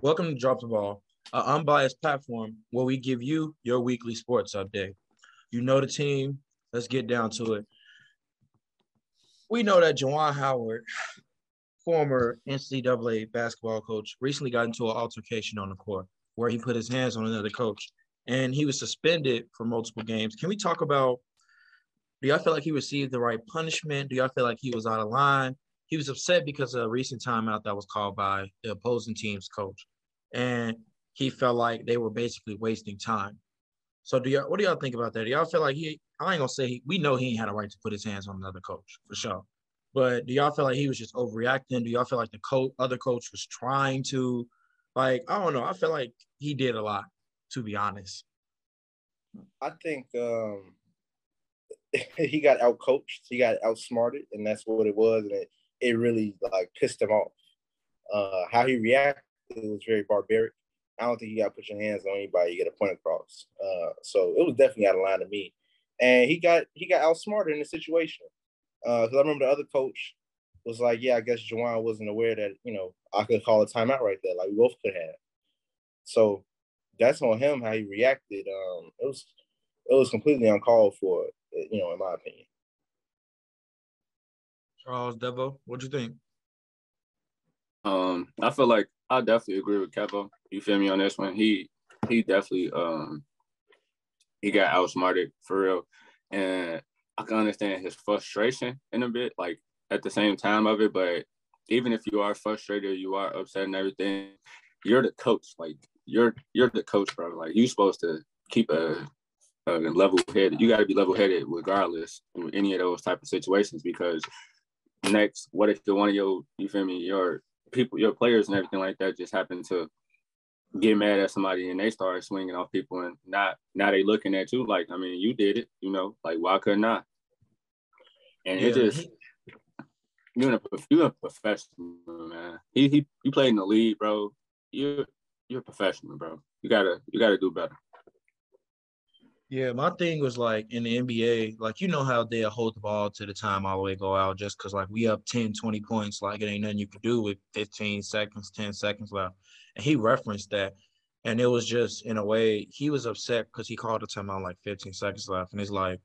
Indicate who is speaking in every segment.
Speaker 1: Welcome to Drop the Ball, an unbiased platform where we give you your weekly sports update. You know the team. Let's get down to it. We know that Juwan Howard, former NCAA basketball coach, recently got into an altercation on the court where he put his hands on another coach and he was suspended for multiple games. Can we talk about do y'all feel like he received the right punishment? Do y'all feel like he was out of line? He was upset because of a recent timeout that was called by the opposing team's coach. And he felt like they were basically wasting time. So do y'all what do y'all think about that? Do y'all feel like he I ain't gonna say he, we know he had a right to put his hands on another coach for sure. But do y'all feel like he was just overreacting? Do y'all feel like the other coach was trying to like I don't know. I feel like he did a lot, to be honest.
Speaker 2: I think um he got out coached, he got outsmarted, and that's what it was, and it, it really like pissed him off. Uh, how he reacted was very barbaric. I don't think you got to put your hands on anybody. You get a point across. Uh, so it was definitely out of line to me. And he got he got outsmarted in the situation. Because uh, I remember the other coach was like, "Yeah, I guess Juwan wasn't aware that you know I could call a timeout right there, like we both could have." So that's on him how he reacted. Um, it was it was completely uncalled for, you know, in my opinion.
Speaker 1: Charles Devo, what do you think?
Speaker 3: Um, I feel like I definitely agree with Kevo. You feel me on this one? He he definitely um he got outsmarted for real, and I can understand his frustration in a bit, like at the same time of it. But even if you are frustrated, you are upset and everything, you're the coach. Like you're you're the coach, bro. Like you're supposed to keep a, a level headed. You got to be level headed regardless in any of those type of situations because next, what if the one of your you feel me your people your players and everything like that just happen to get mad at somebody and they start swinging off people and not now they looking at you like I mean you did it you know like why couldn't I? And yeah. it just you're a you're a professional man. He he you played in the league, bro. You you're a professional, bro. You gotta you gotta do better.
Speaker 1: Yeah, my thing was like in the NBA, like you know how they'll hold the ball to the time all the way go out just because like we up 10, 20 points, like it ain't nothing you can do with 15 seconds, 10 seconds left. And he referenced that. And it was just in a way, he was upset because he called the timeout like 15 seconds left. And it's like,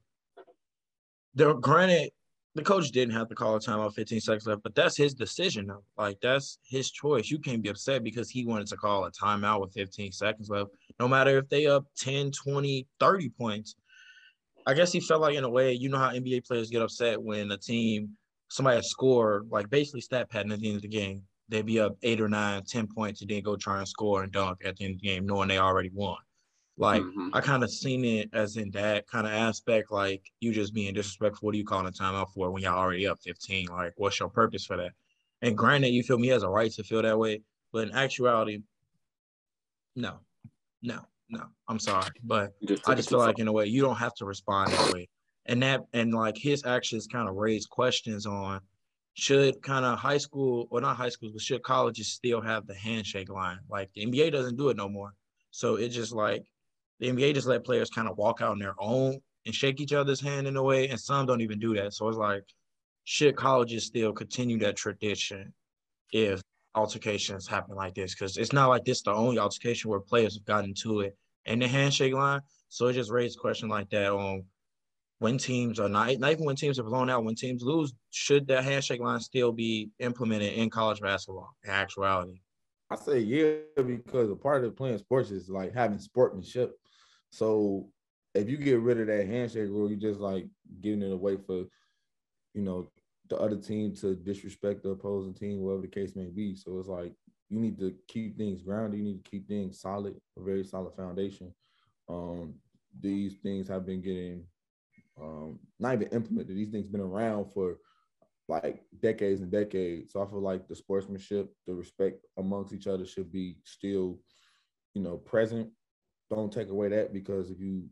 Speaker 1: there granted, the coach didn't have to call a timeout 15 seconds left, but that's his decision though. Like that's his choice. You can't be upset because he wanted to call a timeout with 15 seconds left, no matter if they up 10, 20, 30 points. I guess he felt like in a way, you know how NBA players get upset when a team, somebody has scored, like basically stat padding at the end of the game. They'd be up eight or nine, 10 points and then go try and score and dunk at the end of the game, knowing they already won. Like mm-hmm. I kind of seen it as in that kind of aspect, like you just being disrespectful. What do you calling a timeout for when y'all already up 15? Like, what's your purpose for that? And granted, you feel me has a right to feel that way, but in actuality, no, no, no. I'm sorry, but just I just feel like in a way you don't have to respond that way. And that and like his actions kind of raise questions on should kind of high school or not high schools, but should colleges still have the handshake line? Like the NBA doesn't do it no more. So it's just like the NBA just let players kind of walk out on their own and shake each other's hand in a way, and some don't even do that. So it's like, should colleges still continue that tradition if altercations happen like this? Because it's not like this the only altercation where players have gotten to it in the handshake line. So it just raised a question like that on when teams are not, not even when teams are blown out, when teams lose, should that handshake line still be implemented in college basketball in actuality?
Speaker 4: I say yeah, because a part of playing sports is like having sportsmanship. So if you get rid of that handshake rule, you're just like giving it away for, you know, the other team to disrespect the opposing team, whatever the case may be. So it's like you need to keep things grounded. You need to keep things solid, a very solid foundation. Um, these things have been getting um, not even implemented. These things been around for like decades and decades. So I feel like the sportsmanship, the respect amongst each other should be still, you know, present don't take away that because if you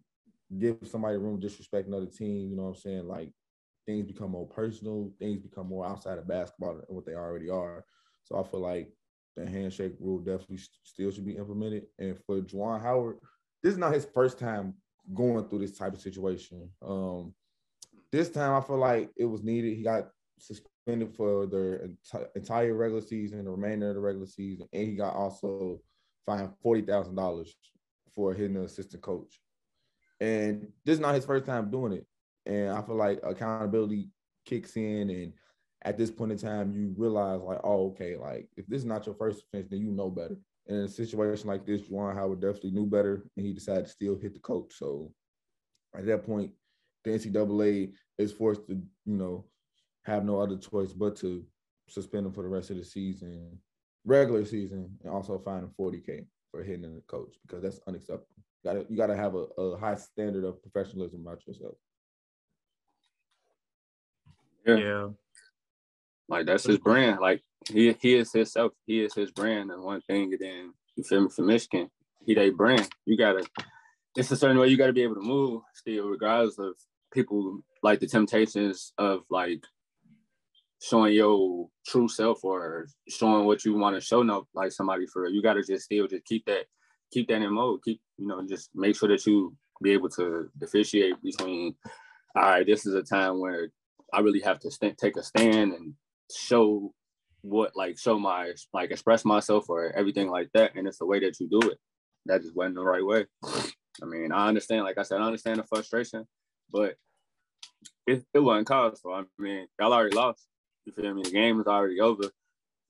Speaker 4: give somebody room disrespect another team, you know what I'm saying? Like things become more personal, things become more outside of basketball than what they already are. So I feel like the handshake rule definitely still should be implemented. And for Juwan Howard, this is not his first time going through this type of situation. Um, this time I feel like it was needed. He got suspended for the entire regular season, the remainder of the regular season, and he got also fined forty thousand dollars for hitting the assistant coach. And this is not his first time doing it. And I feel like accountability kicks in and at this point in time you realize like, oh, okay, like if this is not your first offense, then you know better. And in a situation like this, Juwan Howard definitely knew better and he decided to still hit the coach. So at that point, the NCAA is forced to, you know, have no other choice but to suspend him for the rest of the season, regular season, and also fine him 40K for hitting the coach because that's unacceptable. You gotta, you gotta have a, a high standard of professionalism about yourself.
Speaker 3: Yeah. yeah. Like that's his brand. Like he he is himself. He is his brand. And one thing, and then you feel me for Michigan, he they brand. You gotta. It's a certain way you got to be able to move still, regardless of people like the temptations of like showing your true self or showing what you want to show no like somebody for you got to just still just keep that keep that in mode keep you know just make sure that you be able to differentiate between all right this is a time where i really have to st- take a stand and show what like show my like express myself or everything like that and it's the way that you do it that just wasn't the right way i mean i understand like i said i understand the frustration but it, it wasn't cause for i mean y'all already lost you feel me? The game is already over,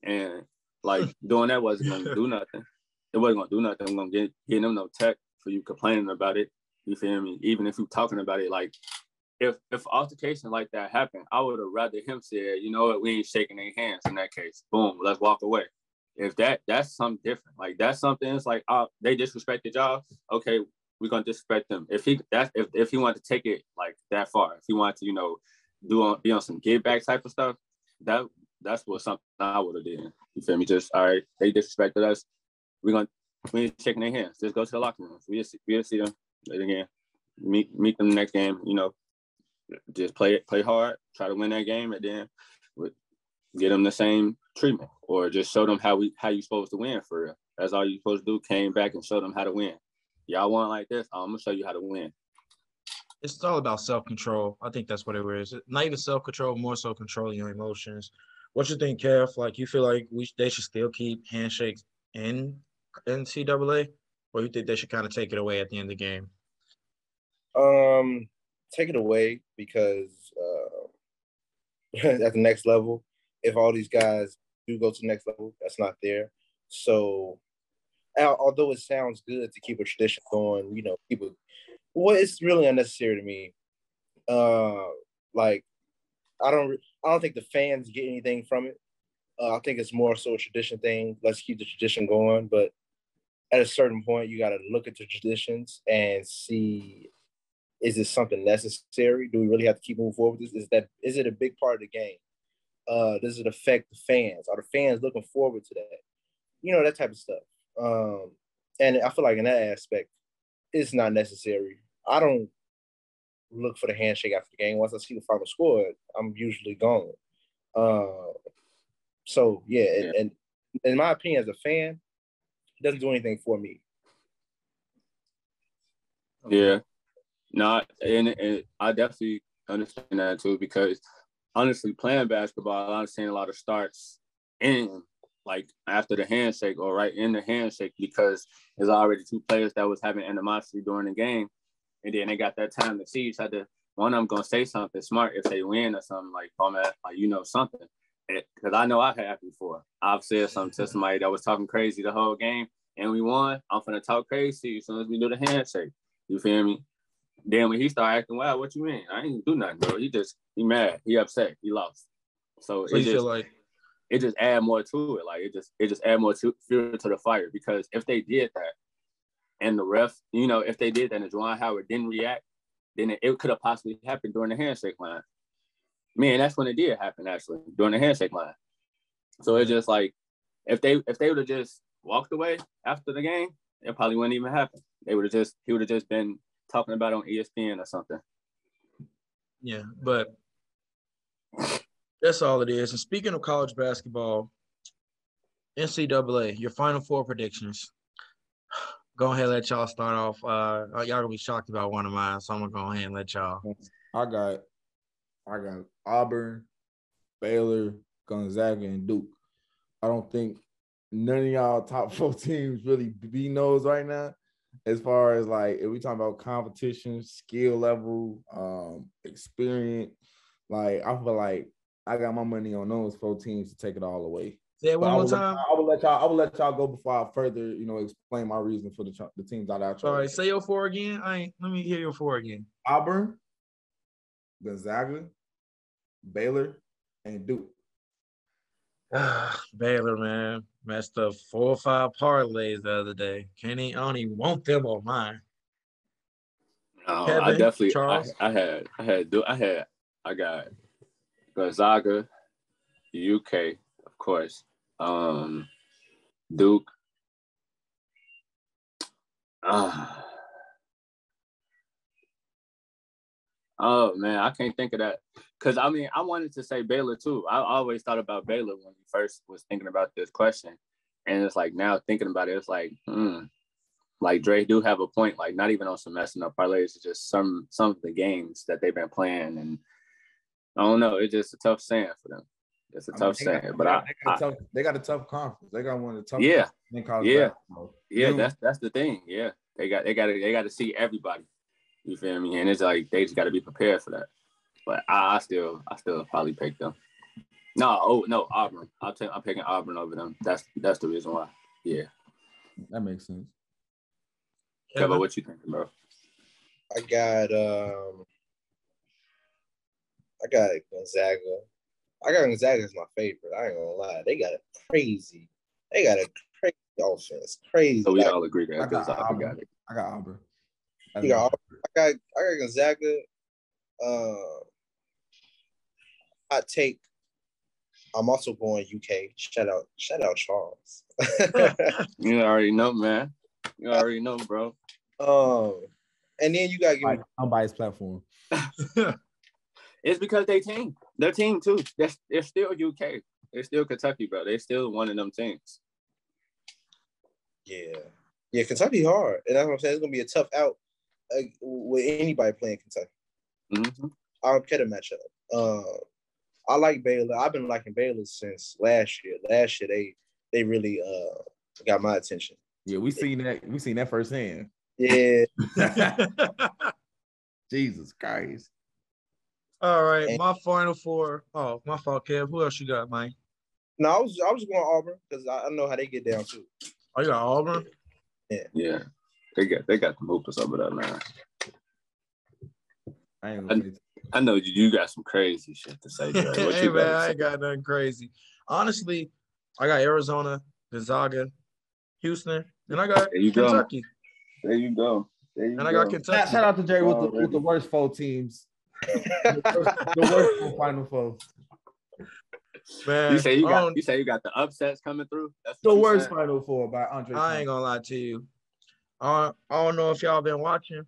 Speaker 3: and like doing that wasn't gonna do nothing. It wasn't gonna do nothing. I'm gonna get get them no tech for you complaining about it. You feel me? Even if you talking about it, like if if altercation like that happened, I would have rather him say, you know what, we ain't shaking any hands in that case. Boom, let's walk away. If that that's something different, like that's something. It's like oh, they disrespected y'all. Okay, we're gonna disrespect them. If he that if if he wanted to take it like that far, if he wanted to, you know, do on be on some give back type of stuff, that that's what something I would have did. You feel me? Just all right, they disrespected us. We're gonna we ain't shaking their hands. Just go to the locker room. We just we just see them again. Meet meet them the next game. You know, just play it, play hard, try to win that game, and then get them the same treatment, or just show them how we how you supposed to win for real. That's all you supposed to do. Came back and show them how to win. Y'all want like this? I'm gonna show you how to win
Speaker 1: it's all about self control. I think that's what it is. Not even self control, more so controlling your emotions. What you think, Kev? Like you feel like we they should still keep handshakes in NCAA, or you think they should kind of take it away at the end of the game?
Speaker 2: Um, take it away because uh, at the next level, if all these guys do go to the next level, that's not there. So, although it sounds good to keep a tradition going, you know, a well, it's really unnecessary to me. Uh, like I don't, I don't think the fans get anything from it. Uh, I think it's more so a tradition thing. Let's keep the tradition going, but at a certain point, you got to look at the traditions and see is this something necessary? Do we really have to keep moving forward with this? Is that is it a big part of the game? Uh, does it affect the fans? Are the fans looking forward to that? You know that type of stuff. Um, and I feel like in that aspect, it's not necessary. I don't look for the handshake after the game. Once I see the final score, I'm usually gone. Uh, so yeah, yeah. And, and, in my opinion, as a fan, it doesn't do anything for me.
Speaker 3: Yeah, not and, and I definitely understand that too because honestly, playing basketball, I'm seeing a lot of starts in like after the handshake or right in the handshake because there's already two players that was having animosity during the game, and then they got that time to see each other. One of them gonna say something smart if they win or something like, "Oh man, like you know something," because I know I have before. I've said something to mm-hmm. somebody that was talking crazy the whole game, and we won. I'm gonna talk crazy as soon as we do the handshake. You feel me? Then when he started acting wild, what you mean? I ain't do nothing, bro. He just he mad, he upset, he lost. So, so it just like it just add more to it. Like it just it just add more to fuel to the fire because if they did that and the ref, you know, if they did that and Juwan Howard didn't react, then it, it could have possibly happened during the handshake line. Man, that's when it did happen actually during the handshake line. So it's just like if they if they would have just walked away after the game, it probably wouldn't even happen. They would have just he would have just been talking about on ESPN or something.
Speaker 1: Yeah, but that's all it is. And speaking of college basketball, NCAA, your final four predictions. Go ahead, let y'all start off. Uh, y'all gonna be shocked about one of mine, so I'm gonna go ahead and let y'all.
Speaker 4: I got, I got Auburn, Baylor, Gonzaga, and Duke. I don't think none of y'all top four teams really be knows right now. As far as like if we talking about competition, skill level, um, experience, like I feel like I got my money on those four teams to take it all away.
Speaker 1: Say it one more time.
Speaker 4: I will let y'all. I will let y'all go before I further, you know, explain my reason for the the teams that I.
Speaker 1: All right, say your four again. I ain't. Let me hear your four again.
Speaker 4: Auburn, Gonzaga, Baylor, and Duke.
Speaker 1: Baylor, man, messed up four or five parlays the other day. Even, I don't even want them on mine.
Speaker 3: No, Kevin, I definitely. I, I, had. I had. I had. I got Gonzaga, UK, of course. Um, Duke. Uh, oh man, I can't think of that. Cause I mean, I wanted to say Baylor too. I always thought about Baylor when we first was thinking about this question, and it's like now thinking about it, it's like, hmm, like Dre do have a point. Like not even on some messing up parlays, it's just some some of the games that they've been playing, and I don't know. It's just a tough saying for them. It's a I tough mean, saying, but I,
Speaker 4: they got, I, tough, they got, a tough conference. They got one of the tough.
Speaker 3: Yeah, yeah, yeah. That's that's the thing. Yeah, they got they got to they got to see everybody. You feel me? And it's like they just got to be prepared for that. But I, I still, I still probably pick them. No, oh no, Auburn. I'll take. I'm picking Auburn over them. That's that's the reason why. Yeah,
Speaker 4: that makes sense.
Speaker 3: Kevin, what you thinking, bro?
Speaker 2: I got um, I got Gonzaga. I got Gonzaga as my favorite. I ain't gonna lie. They got a crazy. They got a crazy offense. Crazy.
Speaker 3: So we like, all agree that Gonzaga got it.
Speaker 4: I got Auburn.
Speaker 2: I got, I got I got Gonzaga uh, I take. I'm also going UK. Shout out, shout out Charles.
Speaker 3: you already know, man. You already know, bro.
Speaker 2: Um, and then you got to give me
Speaker 4: unbiased platform.
Speaker 3: it's because they team, their team too. They're, they're still UK. They're still Kentucky, bro. They're still one of them teams.
Speaker 2: Yeah, yeah. Kentucky hard, and that's what I'm saying. It's gonna be a tough out uh, with anybody playing Kentucky.
Speaker 3: Mm-hmm.
Speaker 2: Arquetta matchup. Uh, I like Baylor. I've been liking Baylor since last year. Last year they they really uh got my attention.
Speaker 4: Yeah, we seen that. We seen that firsthand.
Speaker 2: Yeah.
Speaker 4: Jesus Christ.
Speaker 1: All right, and, my final four. Oh, my fault, Kev. Who else you got, Mike?
Speaker 2: No, I was I was going Auburn because I, I know how they get down too.
Speaker 1: Oh, you got Auburn?
Speaker 2: Yeah.
Speaker 3: Yeah. They got they got the hoopers over there, man. I, I, I know you, you got some crazy shit to say.
Speaker 1: hey man, I ain't got nothing crazy. Honestly, I got Arizona, Gonzaga, Houston, and I got there Kentucky.
Speaker 3: Go. There you go. There you
Speaker 1: and go. I got Kentucky.
Speaker 4: Shout out to Jerry with, the, oh, with the worst four teams. the worst final four.
Speaker 3: Man, you say you got um, you say you got the upsets coming through.
Speaker 4: That's the worst saying? final four by Andre.
Speaker 1: I ain't gonna lie to you. I, I don't know if y'all been watching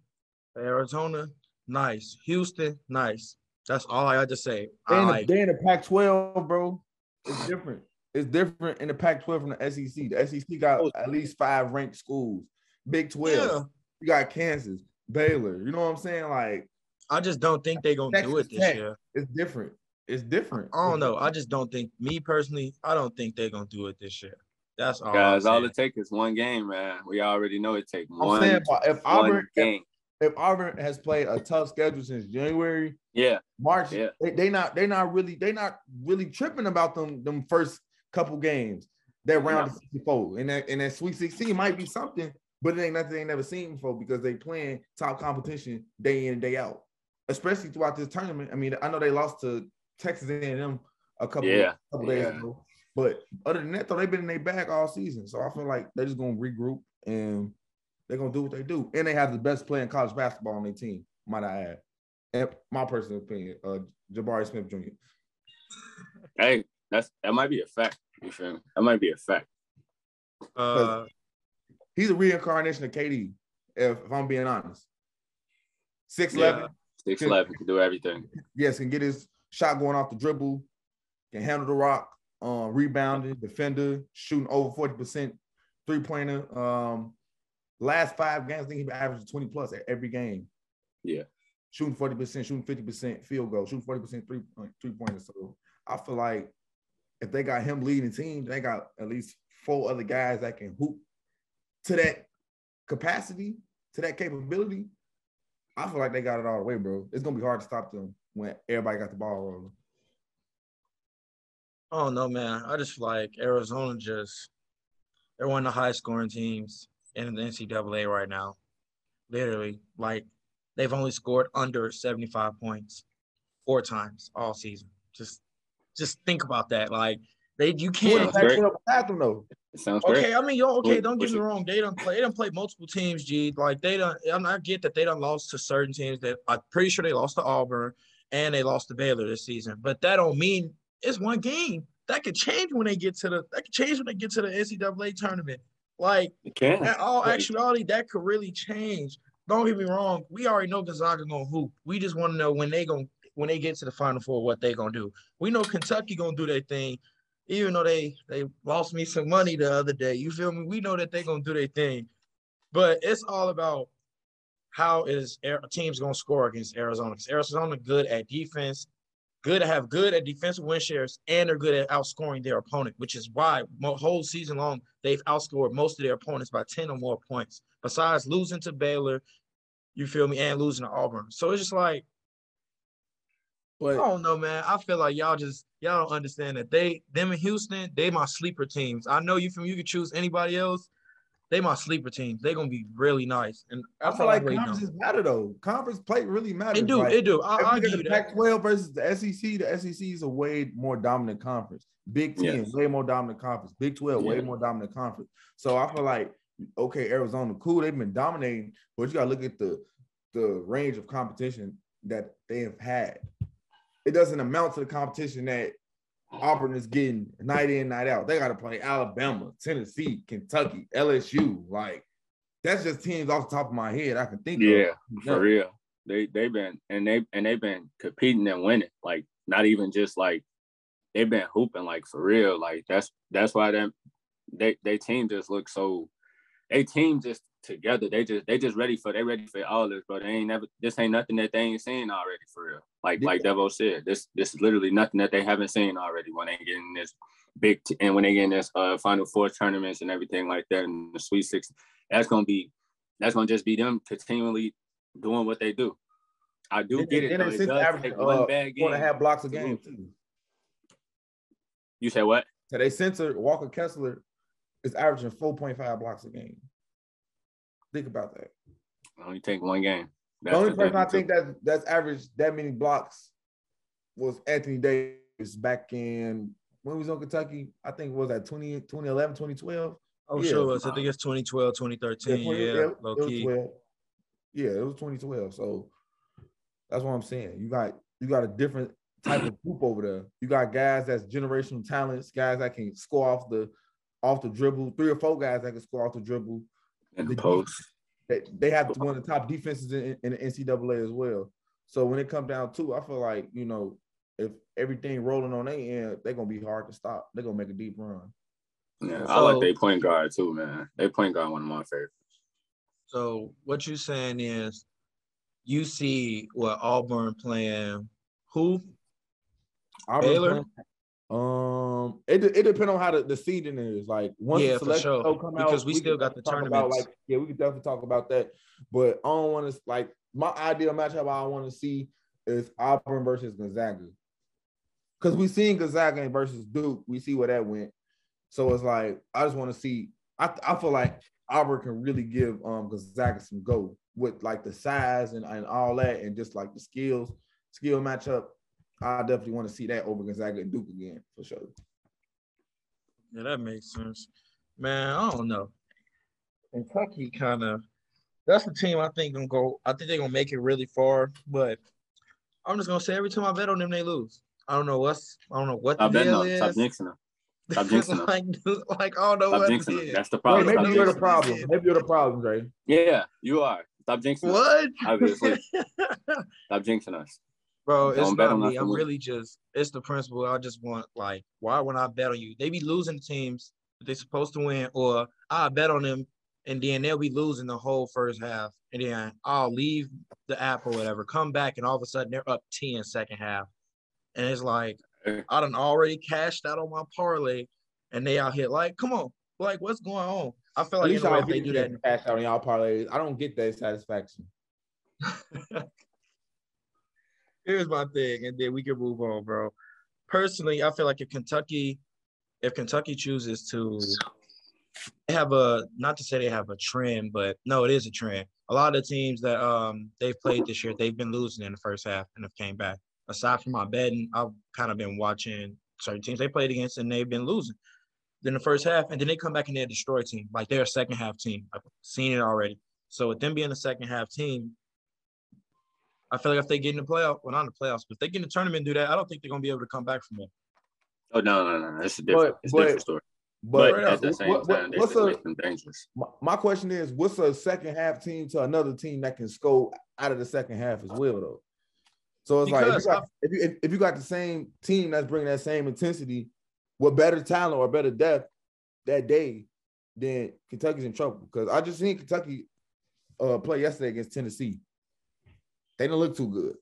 Speaker 1: Arizona nice. Houston, nice. That's all I had to say.
Speaker 4: They in, like the, they in the Pac-12, bro. It's different. It's different in the Pac-12 from the SEC. The SEC got oh. at least five ranked schools. Big 12. Yeah. You got Kansas, Baylor. You know what I'm saying? Like,
Speaker 1: I just don't think they're gonna Texas do it this Tech. year.
Speaker 4: It's different. It's different.
Speaker 1: I don't know. I just don't think me personally, I don't think they're gonna do it this year. That's all.
Speaker 3: Guys, all it takes is one game, man. We already know it takes one. Saying, if Auburn, game
Speaker 4: if Auburn has played a tough schedule since January,
Speaker 3: yeah,
Speaker 4: March, yeah. They, they not they not really they not really tripping about them them first couple games. That round of 64 and that and that Sweet 16 might be something, but it ain't nothing they never seen before because they playing top competition day in and day out, especially throughout this tournament. I mean, I know they lost to Texas A&M a couple yeah. couple days yeah. ago, but other than that, though, they've been in their bag all season. So I feel like they're just gonna regroup and they're gonna do what they do, and they have the best player in college basketball on their team. Might I add? And my personal opinion, uh, Jabari Smith Jr.
Speaker 3: Hey, that's that might be a fact. You feel me? That might be a fact.
Speaker 1: Uh,
Speaker 4: he's a reincarnation of KD. If, if I'm being honest, six eleven.
Speaker 3: Six eleven can do everything.
Speaker 4: Yes, can get his shot going off the dribble, can handle the rock, um, rebounding, defender, shooting over forty percent three pointer. Um, Last five games, I think he averaged 20 plus at every game.
Speaker 3: Yeah.
Speaker 4: Shooting 40%, shooting 50% field goal, shooting 40% three, three pointers. So I feel like if they got him leading the team, they got at least four other guys that can hoop to that capacity, to that capability. I feel like they got it all the way, bro. It's gonna be hard to stop them when everybody got the ball rolling.
Speaker 1: I don't know, man. I just like Arizona just they're one of the highest scoring teams in the NCAA right now. Literally, like they've only scored under 75 points four times all season. Just just think about that. Like they you can't
Speaker 4: them though.
Speaker 3: It sounds
Speaker 1: Okay,
Speaker 3: great.
Speaker 1: I mean, yo, okay, don't get me wrong. They don't play. They don't play multiple teams. G, like they don't. I'm I get that they don't lost to certain teams. That I'm pretty sure they lost to Auburn and they lost to Baylor this season. But that don't mean it's one game. That could change when they get to the. That could change when they get to the NCAA tournament. Like
Speaker 3: It can.
Speaker 1: in all actuality, that could really change. Don't get me wrong. We already know Gonzaga gonna hoop. We just want to know when they gonna when they get to the Final Four what they gonna do. We know Kentucky gonna do their thing, even though they they lost me some money the other day. You feel me? We know that they gonna do their thing, but it's all about how is teams gonna score against Arizona? Because Arizona good at defense, good to have good at defensive win shares, and they're good at outscoring their opponent, which is why whole season long they've outscored most of their opponents by 10 or more points, besides losing to Baylor, you feel me, and losing to Auburn. So it's just like, I don't know, man. I feel like y'all just y'all don't understand that they them in Houston, they my sleeper teams. I know you from you could choose anybody else. They my sleeper teams. They're gonna be really nice. And
Speaker 4: I
Speaker 1: that's
Speaker 4: feel like
Speaker 1: waiting on.
Speaker 4: conferences matter though. Conference play really matters.
Speaker 1: It do,
Speaker 4: Like,
Speaker 1: it do. I,
Speaker 4: if
Speaker 1: I'll give
Speaker 4: look
Speaker 1: you
Speaker 4: at the
Speaker 1: that.
Speaker 4: Pac-12 versus the SEC, the SEC is a way more dominant conference. Big Ten,
Speaker 3: Yes.
Speaker 4: way more dominant conference. Big 12, way more dominant conference. So I feel like, okay, Arizona, cool, they've been dominating, but you gotta look at the the range of competition that they have had. It doesn't amount to the competition that Auburn is getting night in, night out. They gotta play Alabama, Tennessee, Kentucky, LSU. Like that's just teams off the top of my head I can think of.
Speaker 3: Yeah, for real. They they've been and they and they've been competing and winning. Like not even just like they've been hooping like for real. Like that's that's why them they they team just look so they team just together. They just they just ready for they ready for all this, bro. They ain't never this ain't nothing that they ain't seen already for real. Like like Devo said, this this is literally nothing that they haven't seen already when they get in this big t- and when they get in this uh final four tournaments and everything like that and the sweet six. That's gonna be that's gonna just be them continually doing what they do. I do
Speaker 4: Then-
Speaker 3: get it. though.
Speaker 4: they
Speaker 3: It does
Speaker 4: average,
Speaker 3: take
Speaker 4: uh,
Speaker 3: one bad
Speaker 4: Four and a
Speaker 3: game.
Speaker 4: half blocks a game too.
Speaker 3: You say what?
Speaker 4: So they censor Walker Kessler is averaging 4.5 blocks a game. Think about that.
Speaker 3: Only take one game.
Speaker 4: the only person I think
Speaker 3: too.
Speaker 4: that that's averaged that many blocks was Anthony Davis back in when he was on Kentucky. I think it was that 20, 2011, 2012.
Speaker 1: Oh,
Speaker 4: Yeah.
Speaker 1: sure was. I think it's 2012, 2013. Yeah,
Speaker 4: 20 it
Speaker 1: low
Speaker 4: was
Speaker 1: key.
Speaker 4: Yeah, it was 2012. So that's what I'm saying. You got you got a different type of group over there. You got guys that's generational talents, guys that can score off the off the dribble, three or four guys that can score off the dribble.
Speaker 3: in the
Speaker 4: the
Speaker 3: post.
Speaker 4: They, they have one of the top defenses in, in the NCAA as well. So when it comes down to, I feel like you know if everything rolling on their end, they're gonna be hard to stop. They're gonna make a deep run.
Speaker 3: Yeah, I like
Speaker 1: So-
Speaker 3: they point guard too, man. They point guard one of my favorites.
Speaker 1: So what you saying is you see what Auburn playing who?
Speaker 4: Auburn
Speaker 1: Baylor?
Speaker 4: playing- Um, it it depends on how the, the seeding is. Like once
Speaker 1: Yeah,
Speaker 4: the
Speaker 1: for
Speaker 4: selection
Speaker 1: sure.
Speaker 4: show come out,
Speaker 1: Because we
Speaker 4: can
Speaker 1: still got the
Speaker 4: tournament. about, like yeah, we could definitely talk about that. But I don't want to like my ideal matchup. I want to see is Auburn versus Gonzaga. Because we seen Gonzaga versus Duke, we see where that went. So it's like I just want to see. I I feel like Auburn can really give um Gonzaga some go with like the size and, and all that, and just like the skills, skill matchup. I definitely want to see that over Gonzaga and Duke again for sure.
Speaker 1: Yeah, that makes sense. Man, I don't know. Kentucky kind of that's the team I think gonna go. I think they're gonna make it really far, but I'm just gonna say every time I bet on them, they lose. I don't know what's I don't know what the
Speaker 3: Stop betting
Speaker 1: deal
Speaker 3: them. Stop jinxing them. Stop jinxing them.
Speaker 1: like, like I don't know
Speaker 3: Stop
Speaker 1: what
Speaker 3: jinxing
Speaker 1: it
Speaker 3: them. That's the
Speaker 4: Wait,
Speaker 3: problem.
Speaker 4: maybe
Speaker 3: Stop
Speaker 4: you're the
Speaker 3: jinxing them.
Speaker 4: problem. Maybe you're the problem, Dre.
Speaker 3: Yeah, you are. Stop jinxing us.
Speaker 1: What?
Speaker 3: Obviously. Stop jinxing us.
Speaker 1: Bro, it's
Speaker 3: Don't bet
Speaker 1: not me. I'm
Speaker 3: win.
Speaker 1: really just it's the principle. I just want like, why would I bet on you? They be losing teams that they're supposed to win, or I bet on them and then they'll be losing the whole first half. And then I'll leave the app or whatever, come back, and all of a sudden they're up 10 second half. And it's like, I done already cashed out on my parlay, and they out here like, come on, like what's going on? I feel like
Speaker 4: y'all
Speaker 1: if they do
Speaker 4: that
Speaker 1: that.
Speaker 4: cash out on y'all parlays. I don't get that satisfaction.
Speaker 1: Here's my thing, and then we can move on, bro. Personally, I feel like if Kentucky, if Kentucky chooses to have a not to say they have a trend, but no, it is a trend. A lot of the teams that um they've played this year, they've been losing in the first half and have came back. Aside from my betting, I've kind of been watching certain teams they played against and they've been losing. Then the first half, and then they come back and they're a destroy team. Like they're a second half team. I've seen it already. So with them being a second half team, I feel like if they get in the playoff, well, not in the playoffs, but if they get in the tournament and do that, I don't think they're gonna be able to come back from it.
Speaker 3: Oh no, no, no, no. It's a different,
Speaker 4: But-
Speaker 3: it's a
Speaker 4: but-
Speaker 3: different story.
Speaker 4: But,
Speaker 3: But at the same
Speaker 4: what- what-
Speaker 3: time, they
Speaker 4: what's a
Speaker 3: dangerous.
Speaker 4: my, my question is, what's a second half team to another team that can score out of the second half as well, though? So it's like if you, got, if, you, if, if you got the same team that's bringing that same intensity with better talent or better depth that day, then Kentucky's in trouble. Because I just seen Kentucky uh, play yesterday against Tennessee. They don't look too good.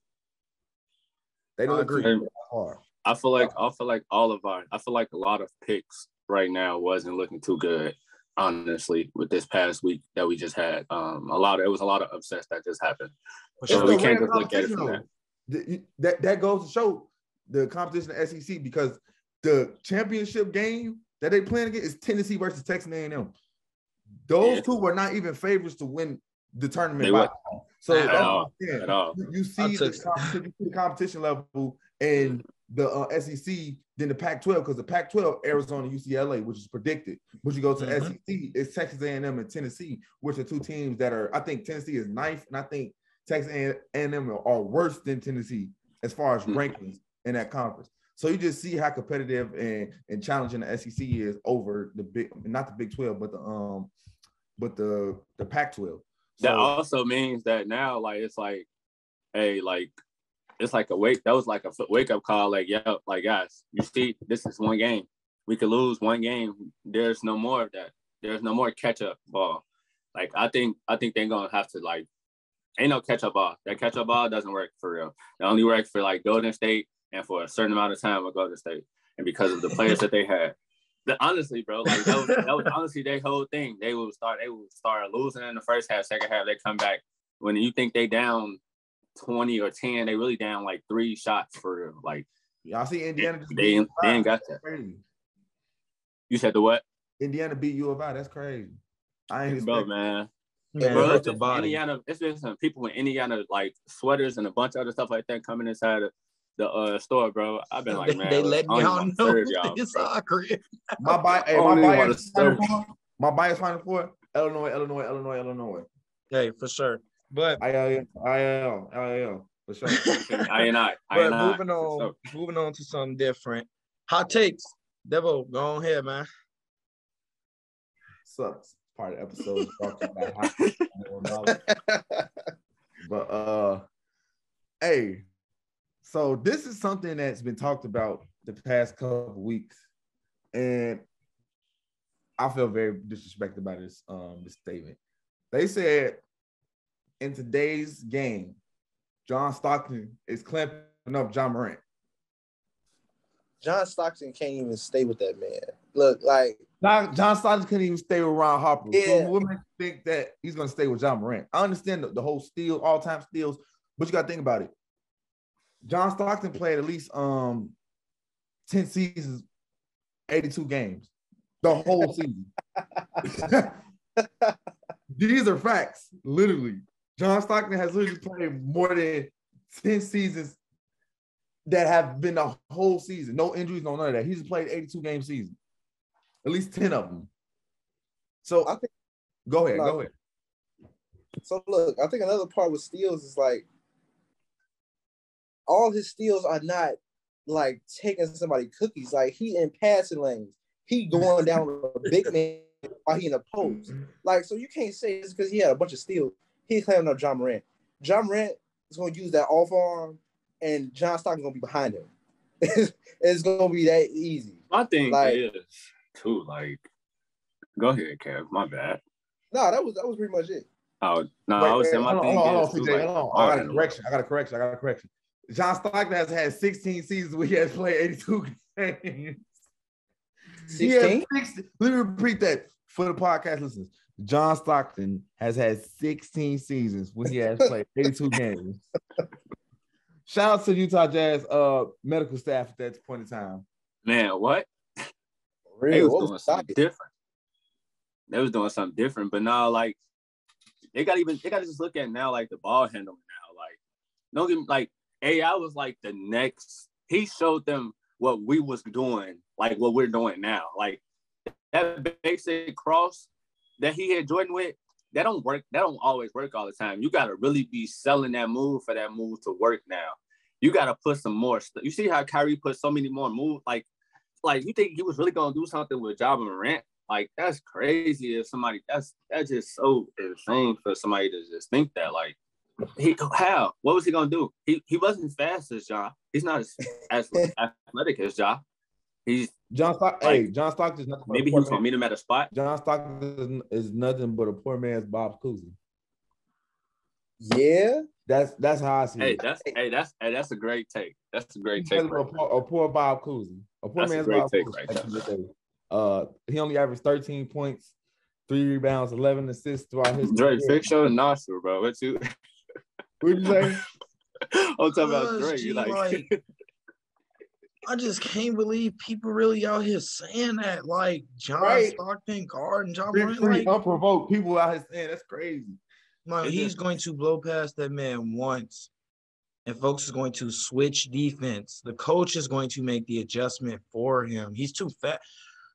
Speaker 4: They don't
Speaker 1: I
Speaker 4: look too
Speaker 1: agree.
Speaker 4: good hard.
Speaker 3: I feel like I feel like all of our I feel like a lot of picks right now wasn't looking too good. Honestly, with this past week that we just had, um, a lot of it was a lot of upsets that just happened. So
Speaker 1: sure.
Speaker 3: we can't just look at it from
Speaker 4: competition, though. The- that that goes to show the competition in SEC because the championship game that they playing against is Tennessee versus Texas A&M. Those
Speaker 3: Yeah.
Speaker 4: two were not even favorites to win the tournament.
Speaker 3: They
Speaker 4: by- So
Speaker 1: At
Speaker 3: all. At all.
Speaker 4: You, you see the
Speaker 1: took-
Speaker 4: competition, the competition level in the uh, SEC than the Pac-12 because the Pac-12 Arizona UCLA, which is predicted. But you go to
Speaker 1: Mhm.
Speaker 4: SEC, it's Texas A&M and Tennessee, which are two teams that are. I think Tennessee is ninth, and I think Texas A&M are worse than Tennessee as far as
Speaker 3: Mhm.
Speaker 4: rankings in that conference. So you just see how competitive and and challenging the SEC is over the big, not the Big 12, but the um, but the the Pac-12.
Speaker 3: That
Speaker 4: So-
Speaker 3: also means that now, like, it's like, hey, like, it's like a wake. That was like a wake up call. Like, yeah, like guys, you see, this is one game. We could lose one game. There's no more of that. There's no more catch up ball. Like, I think, I think they're gonna have to like, ain't no catch up ball. That catch up ball doesn't work for real. It only works for like Golden State and for a certain amount of time with Golden State, and because of the players that they had. But honestly, bro, like that was, that was honestly their whole thing. They would start, they would start losing in the first half, second half, they come back. When you think they down 20 or 10, they really down like three shots for real. Like
Speaker 4: Y'all see Indiana just
Speaker 3: they,
Speaker 4: beat
Speaker 3: ain't- they ain't
Speaker 4: U of I.
Speaker 3: got that.
Speaker 4: Crazy.
Speaker 3: You said the what?
Speaker 4: Indiana beat U of I. That's crazy. I ain't
Speaker 3: Bro,
Speaker 4: expect
Speaker 3: man.
Speaker 1: Man,
Speaker 3: Bro,
Speaker 1: it
Speaker 3: it's
Speaker 1: the
Speaker 3: been
Speaker 1: body.
Speaker 3: Indiana, it's been some people in Indiana like sweaters and a bunch of other stuff like that coming inside of the uh, store, bro. I've been like,
Speaker 1: they,
Speaker 3: man,
Speaker 1: they let
Speaker 3: I don't
Speaker 1: y'all know
Speaker 3: wanna serve
Speaker 1: it's
Speaker 3: bro.
Speaker 4: my bi- hey,
Speaker 3: I
Speaker 4: my
Speaker 3: don't even wanna
Speaker 4: bias final four. My bias final four. Illinois, Illinois, Illinois, Illinois.
Speaker 1: Hey, for sure. But
Speaker 4: IL, IL, IL, for sure.
Speaker 3: I and I, I
Speaker 1: but
Speaker 3: and I.
Speaker 1: moving on, moving on to something different. Hot takes. Devo, go on here, man.
Speaker 4: Sucks. Part of the episode. talking about how- but uh, hey, so this is something that's been talked about the past couple weeks, and I feel very disrespected by this um this statement. They said in today's game, John Stockton is clamping up Ja Morant.
Speaker 2: John Stockton can't even stay with that man. Look, like
Speaker 4: John, John Stockton couldn't even stay with Ron Harper.
Speaker 2: Yeah.
Speaker 4: So what makes you think that he's gonna stay with Ja Morant? I understand the, the whole steal, all-time steals, but you gotta think about it. John Stockton played at least um 10 seasons, 82 games, the whole season. These are facts, literally. John Stockton has literally played more than 10 seasons that have been the whole season. No injuries, no none of that. He's played 82 game season. At least 10 of them. So
Speaker 2: I think
Speaker 4: go ahead, go ahead.
Speaker 2: so. Look, I think another part with steals is like all his steals are not like taking somebody cookies. Like he in passing lanes, he going down a big man while he in a post. Like so, you can't say it's because he had a bunch of steals. He claiming up Ja Morant. Ja Morant is going to use that off arm, and John Stockton going to be behind him. it's going to be that easy.
Speaker 3: My thing
Speaker 2: Like-
Speaker 3: is too like, go ahead, Kev. My bad.
Speaker 2: No, that was that was pretty much it.
Speaker 3: Oh no,
Speaker 4: Wait,
Speaker 3: I was
Speaker 4: wait,
Speaker 3: saying my
Speaker 4: hold on,
Speaker 3: thing
Speaker 4: hold on,
Speaker 3: is
Speaker 4: hold on,
Speaker 3: too, like,
Speaker 4: hold on. I got a correction. I got a correction. I got a correction. John Stockton has had 16 seasons where he has played 82 games.
Speaker 2: 16?
Speaker 4: Let me repeat that for the podcast listeners. John Stockton has had 16 seasons when he has played 82 games. Shout out to Utah Jazz uh medical staff at that point in time.
Speaker 3: Man, what?
Speaker 2: Real.
Speaker 3: They was
Speaker 2: What
Speaker 3: doing
Speaker 2: was
Speaker 3: something different. They was doing something different, but now like they got even they got to just look at now like the ball handling now. Like, don't get me like AI was like the next. He showed them what we was doing, like what we're doing now. Like that basic cross that he had Jordan with, that don't work. That don't always work all the time. You got to really be selling that move for that move to work now. You got to put some more stuff. You see how Kyrie put so many more moves, like like you think he was really gonna do something with Ja Morant? Like that's crazy. If somebody that's that's just so insane for somebody to just think that. Like he how? What was he gonna do? He he wasn't fast as Ja. He's not as, as athletic as Ja. He's
Speaker 4: John Stock,
Speaker 3: Like,
Speaker 4: hey, John Stockton is nothing
Speaker 3: maybe he
Speaker 4: poor
Speaker 3: was gonna meet him at a spot.
Speaker 4: John Stockton is, is nothing but a poor man's Bob Cousy.
Speaker 2: Yeah.
Speaker 4: That's that's how I see
Speaker 3: Hey,
Speaker 4: it.
Speaker 3: that's hey, that's hey, that's a great take. That's a great take.
Speaker 4: nothing but a, poor, a poor Bob Cousy. A poor
Speaker 3: That's a
Speaker 4: man's
Speaker 3: great
Speaker 4: Bob
Speaker 3: take
Speaker 4: Cousy.
Speaker 3: right
Speaker 4: back in the day. Uh, he only averaged 13 points, three rebounds, 11 assists throughout his
Speaker 3: Drake,
Speaker 4: career.
Speaker 3: fix your nostril, bro. What you?
Speaker 4: What you say?
Speaker 3: I'm talking about Drake.
Speaker 1: G,
Speaker 3: You like,
Speaker 1: like, I just can't believe people really out here saying that. Like John
Speaker 4: Right.
Speaker 1: Stockton, guard, and John
Speaker 4: Free,
Speaker 1: Morant.
Speaker 4: free,
Speaker 1: Like,
Speaker 4: unprovoked people out here saying that's crazy.
Speaker 1: no,
Speaker 3: It
Speaker 1: he's
Speaker 3: just-
Speaker 1: going to blow past that man once. And folks is going to switch defense. The coach is going to make the adjustment for him. He's too fat.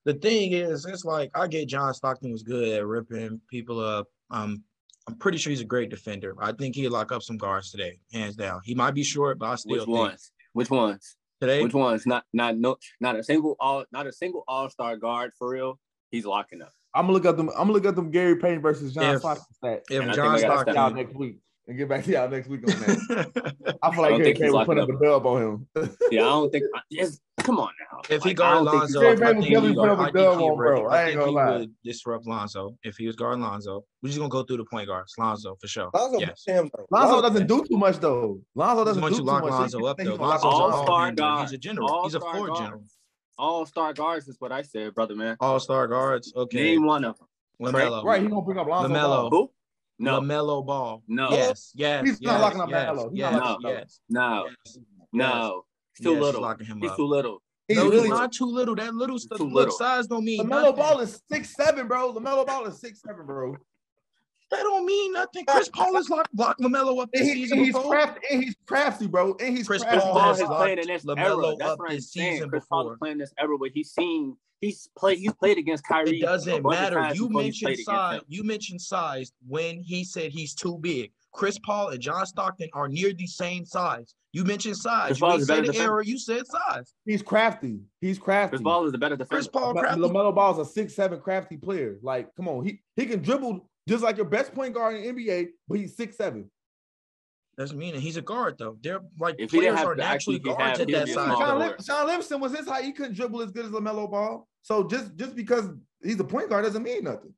Speaker 1: The thing is, it's like I get John Stockton was good at ripping people up. Um, I'm pretty sure he's a great defender. I think he'll lock up some guards today, hands down. He might be short, but I still
Speaker 3: which
Speaker 1: think
Speaker 3: ones? Which ones?
Speaker 1: today.
Speaker 3: Which ones? Not not no not a single all not a single all star guard for real. He's locking up.
Speaker 4: I'm gonna look at them. I'm gonna look at them Gary Payton versus John
Speaker 1: If-
Speaker 4: Stockton stats.
Speaker 1: If John
Speaker 3: think they gotta
Speaker 4: Y'all
Speaker 1: Stockton,
Speaker 4: next week and get back to y'all next week on that. I feel
Speaker 3: I
Speaker 4: like
Speaker 3: don't
Speaker 4: Gary
Speaker 3: think he's
Speaker 4: Payton will put
Speaker 3: locking
Speaker 4: up a dub on him.
Speaker 3: Yeah, I don't think. Yes, come on now.
Speaker 1: if he
Speaker 3: Like, I
Speaker 1: guard
Speaker 3: don't think he's-
Speaker 1: Lonzo,
Speaker 4: Gary
Speaker 1: I
Speaker 4: Payton
Speaker 1: think,
Speaker 4: definitely
Speaker 1: he,
Speaker 4: put up a
Speaker 1: I think
Speaker 4: dub on,
Speaker 1: would-
Speaker 4: bro. I
Speaker 1: I think he
Speaker 4: lie.
Speaker 1: would disrupt Lonzo if he was guarding Lonzo. We're just gonna go through the point guards. Lonzo for sure.
Speaker 2: Lonzo,
Speaker 1: yes.
Speaker 2: damn,
Speaker 4: Lonzo doesn't do too much though. Lonzo doesn't
Speaker 1: going
Speaker 4: do
Speaker 1: to
Speaker 4: too much.
Speaker 1: Lonzo
Speaker 4: You
Speaker 1: up though.
Speaker 4: he's gonna lock
Speaker 1: Lonzo's
Speaker 4: Lonzo
Speaker 3: All-star
Speaker 1: ball
Speaker 3: guard.
Speaker 1: He's a general. He's a
Speaker 3: All-star
Speaker 1: floor general.
Speaker 3: All star guards is what I said, brother man.
Speaker 1: All star guards. Okay.
Speaker 3: Name one of them.
Speaker 1: Lamelo.
Speaker 4: Right, he's gonna bring up Lonzo.
Speaker 1: LaMelo.
Speaker 3: Who? No,
Speaker 1: Lamelo Ball.
Speaker 3: No.
Speaker 1: Yes. Oh, yes.
Speaker 4: He's not
Speaker 1: yes,
Speaker 4: locking up
Speaker 1: yes,
Speaker 4: LaMelo. He's
Speaker 1: Yes.
Speaker 4: not
Speaker 3: locking
Speaker 1: Yes.
Speaker 3: up no,
Speaker 1: yes.
Speaker 3: no. He's too
Speaker 1: Yes,
Speaker 3: little.
Speaker 1: locking him
Speaker 3: He's
Speaker 1: up.
Speaker 3: too little.
Speaker 2: He's
Speaker 1: no,
Speaker 2: really
Speaker 1: he's not too little. That little stuff.
Speaker 3: Too little.
Speaker 1: size don't mean
Speaker 4: Lamelo
Speaker 1: nothing.
Speaker 4: Ball is six seven, bro. Lamelo Ball is six seven, bro.
Speaker 1: That don't mean nothing. Chris Paul is locked blocked Lamelo up this
Speaker 4: And, he,
Speaker 1: season
Speaker 4: and he's
Speaker 1: before.
Speaker 4: crafty, and he's crafty, bro. And he's
Speaker 1: Chris
Speaker 3: Chris
Speaker 4: crafty.
Speaker 1: Paul
Speaker 3: Paul
Speaker 1: has
Speaker 3: has
Speaker 1: locked
Speaker 3: played in this
Speaker 1: LaMelo
Speaker 3: era. That's
Speaker 1: up
Speaker 3: what I'm
Speaker 1: this
Speaker 3: saying.
Speaker 1: season
Speaker 3: Chris Paul
Speaker 1: before.
Speaker 3: is playing this era where he's seen he's played he's played against Kyrie.
Speaker 1: It doesn't matter. You mentioned size. You mentioned size when he said he's too big. Chris Paul and John Stockton are near the same size. You mentioned size.
Speaker 3: Chris
Speaker 1: You
Speaker 3: Paul
Speaker 1: ain't
Speaker 3: is
Speaker 1: said the
Speaker 3: defender.
Speaker 1: error. You said size.
Speaker 4: He's crafty. He's crafty.
Speaker 3: Chris Paul is a better defender.
Speaker 1: Chris Paul
Speaker 4: But
Speaker 1: crafty.
Speaker 4: Lamelo Ball's a six seven crafty player. Like, come on, he he can dribble just like your best point guard in the NBA, but he's six seven.
Speaker 1: Doesn't mean it. He's a guard though. They're like
Speaker 3: If
Speaker 1: players are naturally guards
Speaker 3: has,
Speaker 1: at that size.
Speaker 3: small
Speaker 4: Sean,
Speaker 1: though.
Speaker 3: forward.
Speaker 4: Lim- Shaun Livingston was his height. He couldn't dribble as good as Lamelo Ball. So just just because he's a point guard doesn't mean nothing.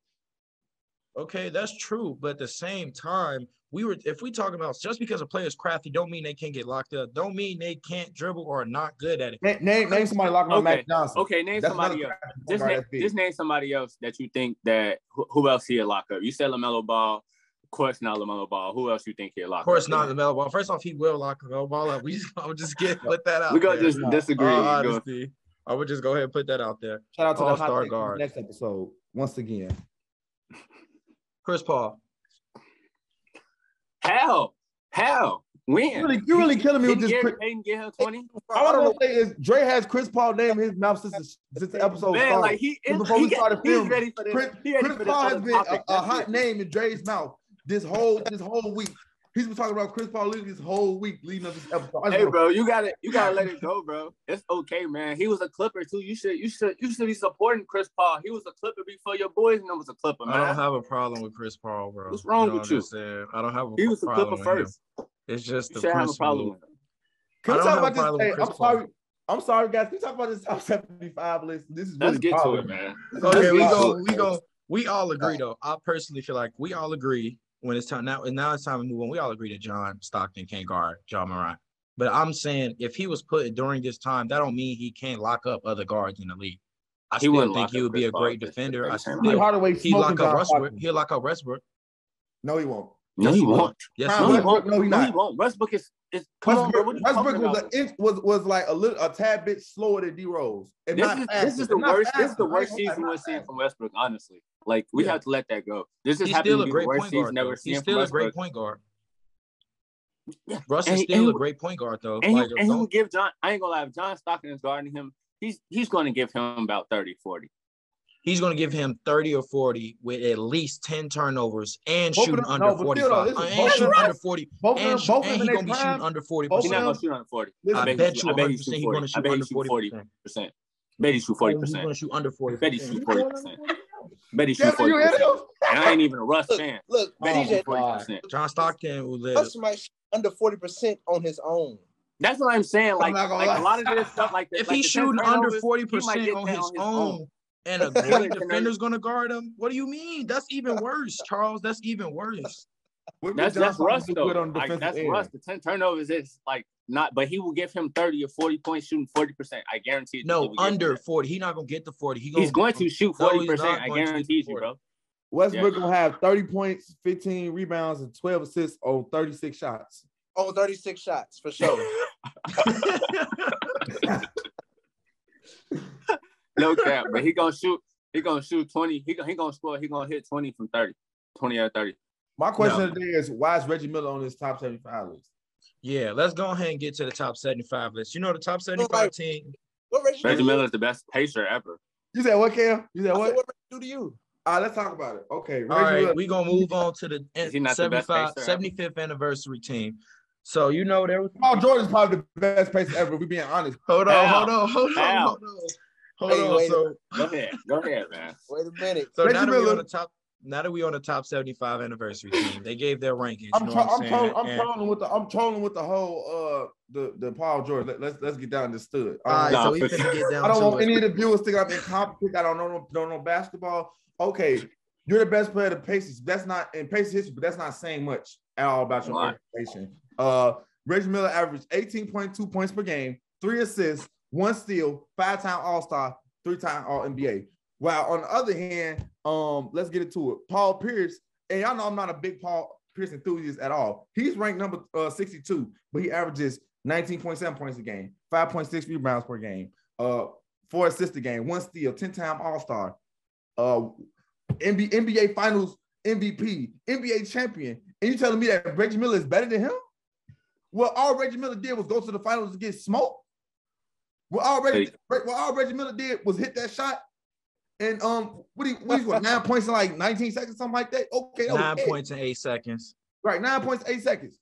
Speaker 1: Okay, that's true. But at the same time, we were if we talk about just because a player is crafty, don't mean they can't get locked up. Don't mean they can't dribble or are not good at it.
Speaker 4: Name name, name somebody locking up
Speaker 3: Okay,
Speaker 4: Magic Johnson.
Speaker 3: Okay, name
Speaker 4: That's
Speaker 3: somebody else.
Speaker 4: crafty
Speaker 3: Just
Speaker 4: guard
Speaker 3: name, just name somebody else that you think that who, who else he'll lock up. You said Lamelo Ball. Of course not Lamelo Ball. Who else you think he'll lock
Speaker 1: Of course,
Speaker 3: up?
Speaker 1: not Lamelo Ball. First off, he will lock Lamelo Ball up. We just, I would just get put that out.
Speaker 3: We gonna
Speaker 1: there.
Speaker 3: just
Speaker 4: No.
Speaker 3: disagree.
Speaker 1: All
Speaker 3: We gonna-
Speaker 1: honesty, I would just go ahead and put that out there.
Speaker 4: Shout out to the
Speaker 1: All-star guard.
Speaker 4: next episode once again.
Speaker 1: Chris Paul.
Speaker 3: How? How? When?
Speaker 4: You really, you really killing me with
Speaker 3: Didn't
Speaker 4: this.
Speaker 3: Gary
Speaker 4: Chris-
Speaker 3: get him twenty?
Speaker 4: All I want to say is Dre has Chris Paul name in his mouth since the, since the episode
Speaker 3: Man,
Speaker 4: started.
Speaker 3: like he is.
Speaker 4: Before
Speaker 3: he
Speaker 4: we
Speaker 3: got-
Speaker 4: started
Speaker 3: he's
Speaker 4: filming,
Speaker 3: ready for this.
Speaker 4: Chris, Chris Paul has been a, a hot name in Dre's mouth this whole this whole week. He's been talking about Chris Paul literally this whole week leading up this episode. I
Speaker 3: Hey, bro, you gotta you gotta let it go, bro. It's okay, man. He was a Clipper too. You should you should you should be supporting Chris Paul. He was a Clipper before your boys and was a Clipper,
Speaker 1: I don't have a problem with Chris Paul, bro.
Speaker 3: What's wrong
Speaker 1: know
Speaker 3: with
Speaker 1: what
Speaker 3: you?
Speaker 1: I'm saying? I don't have a problem.
Speaker 3: He was a Clipper
Speaker 1: with him.
Speaker 3: first.
Speaker 1: It's just
Speaker 3: You
Speaker 1: the
Speaker 3: should have a problem with him.
Speaker 4: Can we talk about this? Hey, I'm
Speaker 1: Paul.
Speaker 4: sorry. I'm sorry, guys. Can we talk about this top 75 list? This is really
Speaker 3: Let's get to it, man.
Speaker 1: Okay, we go. We go. We all agree, though. I personally feel like we all agree when it's time now. And now it's time to move on. We all agree that John Stockton can't guard Ja Morant. But I'm saying if he was put during this time, that don't mean he can't lock up other guards in the league. I
Speaker 3: He
Speaker 1: still
Speaker 3: wouldn't
Speaker 1: think he would be a great defender. I
Speaker 3: the same
Speaker 1: still
Speaker 4: Hardaway
Speaker 1: he
Speaker 4: smoking
Speaker 1: lock up
Speaker 4: John
Speaker 1: Westbrook. He'll lock up Westbrook.
Speaker 4: No, he won't.
Speaker 3: No,
Speaker 1: Yes,
Speaker 3: he
Speaker 1: he will.
Speaker 3: won't.
Speaker 1: Yes,
Speaker 4: Nah,
Speaker 1: he
Speaker 3: No,
Speaker 1: will.
Speaker 3: he won't.
Speaker 4: no, he
Speaker 3: No,
Speaker 4: not.
Speaker 3: he won't. Westbrook is, is come on, bro.
Speaker 4: Westbrook,
Speaker 3: What you talking
Speaker 4: was,
Speaker 3: about?
Speaker 4: an inch, was was like a little a tad bit slower than D Rose. And
Speaker 3: This is this is the worst. This is the worst season we're
Speaker 4: not
Speaker 3: seeing from Westbrook. Honestly, like we
Speaker 4: Yeah.
Speaker 3: have to let that go. This is
Speaker 1: He's still a great point guard.
Speaker 3: that
Speaker 1: Though.
Speaker 3: we're
Speaker 1: He's still a great point guard.
Speaker 3: Yeah.
Speaker 1: Russ
Speaker 3: And
Speaker 1: is
Speaker 3: he-
Speaker 1: still
Speaker 3: and
Speaker 1: a great point guard though.
Speaker 3: And he,
Speaker 1: Like,
Speaker 3: and he
Speaker 1: don't-
Speaker 3: will give John. I ain't gonna lie. If John Stockton is guarding him, he's he's going to give him about 30, 40.
Speaker 1: He's going to give him 30 or 40 with at least 10 turnovers and
Speaker 4: Both
Speaker 1: shooting
Speaker 4: them-
Speaker 1: under
Speaker 4: no, but still,
Speaker 1: 45 uh, and shooting
Speaker 4: of
Speaker 1: under 40
Speaker 4: Both of them,
Speaker 1: and, shoot,
Speaker 4: both of
Speaker 1: and
Speaker 4: them
Speaker 1: going to be shooting under 40
Speaker 4: both
Speaker 3: He's not gonna shoot under 40.
Speaker 4: Listen,
Speaker 1: I
Speaker 3: I
Speaker 1: bet
Speaker 3: bet
Speaker 1: you
Speaker 3: I bet he
Speaker 1: 100% he's going to
Speaker 3: I
Speaker 1: shoot under
Speaker 3: shoot
Speaker 1: 40
Speaker 3: 40
Speaker 1: percent.
Speaker 3: percent. Bet he shoot
Speaker 1: He's going to shoot under 40
Speaker 3: Bet he shoot 40 percent. Bet he shoot 40%. And I ain't even a Russ
Speaker 2: Look,
Speaker 3: fan.
Speaker 2: look,
Speaker 3: Bet he
Speaker 2: DJ,
Speaker 3: shoot 40 percent.
Speaker 1: John Stockton will live.
Speaker 2: Russ might shoot under forty percent on his own.
Speaker 3: That's what I'm saying. Like,
Speaker 4: not gonna
Speaker 3: like a lot of this stuff, like the-
Speaker 1: if
Speaker 3: like
Speaker 1: he's shooting under 40% on his
Speaker 3: on his
Speaker 1: own and a
Speaker 3: Yeah,
Speaker 1: great defender's going to guard him, what do you mean? That's even worse, Charles. That's even worse.
Speaker 3: That's
Speaker 4: did John
Speaker 3: that's Russ though.
Speaker 4: on
Speaker 3: Like that's
Speaker 4: end?
Speaker 3: Russ. The ten turnovers is like not, but he will give him thirty or forty points shooting forty percent. I guarantee. you
Speaker 1: No,
Speaker 3: will give him
Speaker 1: under 40. He's not going to get the 40. He
Speaker 3: He's going to shoot forty
Speaker 1: he's
Speaker 3: percent.
Speaker 1: not
Speaker 3: I guarantee you, bro.
Speaker 4: Westbrook
Speaker 3: Yeah.
Speaker 4: gonna have 30 points, 15 rebounds, and 12 assists on 36 shots.
Speaker 2: On 36 shots for sure.
Speaker 3: No cap, but he gonna shoot. He gonna shoot twenty. He gonna he gonna score. He gonna hit twenty from thirty. Twenty out of thirty.
Speaker 4: My question
Speaker 1: No.
Speaker 4: of the day is why is Reggie Miller on this top 75 list?
Speaker 1: yeah, let's go ahead and get to the top 75 list. You know the top 75 team.
Speaker 2: What Reggie,
Speaker 3: Reggie Miller is the best pacer ever.
Speaker 4: You said what, Cam? You said
Speaker 2: I
Speaker 4: what?
Speaker 2: said, what Reggie do to you?
Speaker 4: All right, let's talk about it. Okay, Reggie
Speaker 1: All right,
Speaker 4: Miller.
Speaker 1: we're gonna move on to the
Speaker 3: Is he not the best
Speaker 1: 75,
Speaker 3: pacer ever?
Speaker 1: 75th anniversary team. So you know there was
Speaker 4: Paul Jordan's probably the best pacer ever. We being honest.
Speaker 1: hold on,
Speaker 3: How?
Speaker 1: hold on, hold on,
Speaker 3: How?
Speaker 1: hold on. Hold
Speaker 2: Wait,
Speaker 1: on. So,
Speaker 3: Go ahead. Go ahead, man.
Speaker 2: Wait a minute.
Speaker 1: so
Speaker 4: Reggie
Speaker 1: now that
Speaker 4: we're
Speaker 1: on the top, now that we on the top 75 anniversary team, they gave their rankings.
Speaker 4: I'm,
Speaker 1: you know
Speaker 4: tro-
Speaker 1: what
Speaker 4: I'm,
Speaker 1: I'm
Speaker 4: trolling,
Speaker 1: saying?
Speaker 4: I'm
Speaker 1: And-
Speaker 4: trolling with the I'm trolling with the whole uh the the Paul George. Let, let's let's get down to stud. I
Speaker 1: All right,
Speaker 3: Nah,
Speaker 1: so we
Speaker 3: for
Speaker 1: finna get down
Speaker 4: I don't want
Speaker 1: it.
Speaker 4: any of the viewers think I'm incompetent. I don't know don't know basketball. Okay, you're the best player of the Pacers. That's not in Pacers history, but that's not saying much at all about your
Speaker 3: Right.
Speaker 4: organization. Uh, Reggie Miller averaged 18.2 points per game, three assists, one steal, five-time All-Star, three-time All-NBA. While on the other hand, um, let's get into it. Paul Pierce, and y'all know I'm not a big Paul Pierce enthusiast at all. He's ranked number uh, 62, but he averages 19.7 points a game, 5.6 rebounds per game, uh, four assists a game, one steal, 10-time All-Star, uh, NBA, NBA Finals MVP, NBA champion, and you telling me that Reggie Miller is better than him? Well, all Reggie Miller did was go to the finals and get smoked. Well, all Reggie, well, all Reggie Miller did was hit that shot, and um, what he what he scored nine points in like 19 seconds, something like that. Okay, that
Speaker 1: Nine points in eight seconds.
Speaker 4: Right, nine points, eight seconds.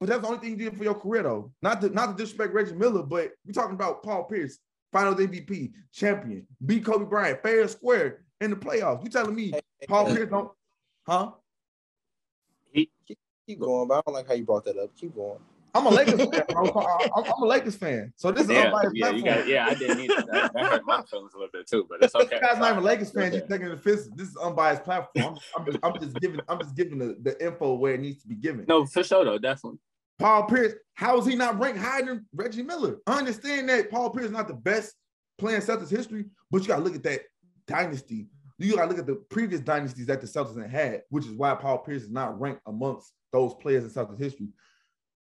Speaker 4: But that's the only thing you did for your career, though. Not to not to disrespect Reggie Miller, but we're talking about Paul Pierce, Finals MVP, champion, beat Kobe Bryant, fair and square in the playoffs. You telling me Paul Pierce don't? Huh?
Speaker 2: Keep going, but I don't like how you brought that up. Keep going.
Speaker 4: I'm a Lakers fan. Bro. I- uh, I'm, I'm a Lakers fan, so this is
Speaker 3: Yeah,
Speaker 4: unbiased
Speaker 3: yeah, you got, yeah. I didn't either. That, that hurt my feelings a little bit too, but it's
Speaker 4: This
Speaker 3: okay.
Speaker 4: guy's not even a Lakers fan. You're taking the offensive. This is unbiased platform. I'm, I'm just, I'm just giving, I'm just giving the, the info where it needs to be given.
Speaker 3: No, for sure though, definitely.
Speaker 4: Paul Pierce, how is he not ranked higher than Reggie Miller? I understand that Paul Pierce is not the best player in Celtics history, but you got to look at that dynasty. You got to look at the previous dynasties that the Celtics had, which is why Paul Pierce is not ranked amongst those players in Celtics history.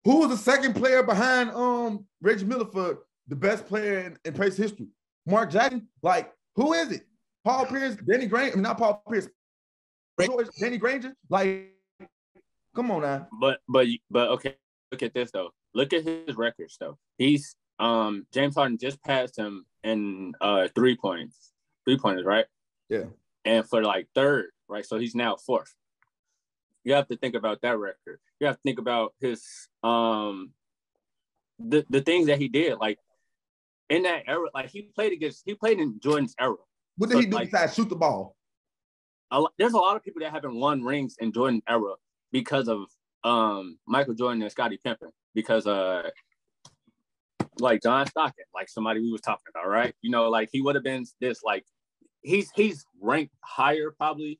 Speaker 4: Who was the second player behind um Reggie Miller for the best player in, in Pacers history? Mark Jackson? Like, who is it? Paul Pierce, Danny Granger, I mean, not Paul Pierce, George, Danny Granger? Like, come on now.
Speaker 3: But but but okay, look at this though. Look at his records though. He's um James Harden just passed him in uh three points, three pointers, right?
Speaker 4: Yeah.
Speaker 3: And for like third, right? So he's now fourth. You have to think about that record. You have to think about his um the the things that he did, like in that era. Like he played against, he played in Jordan's era.
Speaker 4: What did
Speaker 3: So,
Speaker 4: he do
Speaker 3: like-
Speaker 4: besides shoot the ball?
Speaker 3: a there's a lot of people that haven't won rings in Jordan era because of um Michael Jordan and Scottie Pippen because uh like John Stockton, like somebody we was talking about, right? You know, like he would have been this like he's he's ranked higher probably,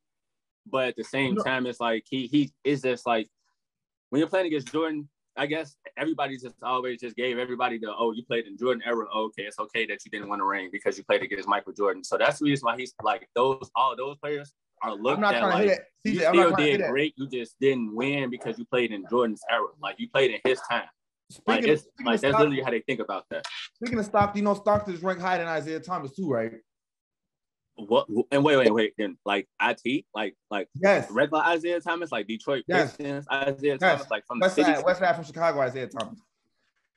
Speaker 3: but at the same
Speaker 4: No.
Speaker 3: time it's like he he is just like when you're playing against Jordan, I guess everybody just always just gave everybody the oh you played in Jordan era. Okay it's okay that you didn't win a ring because you played against Michael Jordan. So that's the reason why he's like those all those players are looked
Speaker 4: I'm not
Speaker 3: at
Speaker 4: trying
Speaker 3: like
Speaker 4: to hit it.
Speaker 3: you still
Speaker 4: trying to hit
Speaker 3: did great. You just didn't win because you played in Jordan's era. Like you played in his time. Like
Speaker 4: Speaking, of,
Speaker 3: like
Speaker 4: of
Speaker 3: that's
Speaker 4: Stockton,
Speaker 3: literally how they think about that.
Speaker 4: Speaking of Stockton, you know Stockton is ranked higher than Isiah Thomas too, right?
Speaker 3: What and wait wait wait then like IT like like
Speaker 4: Yes.
Speaker 3: regular Isiah Thomas like Detroit
Speaker 4: Yes.
Speaker 3: Pistons Isiah
Speaker 4: Yes.
Speaker 3: Thomas like from the
Speaker 4: West
Speaker 3: city
Speaker 4: side, West side from Chicago, Isiah Thomas.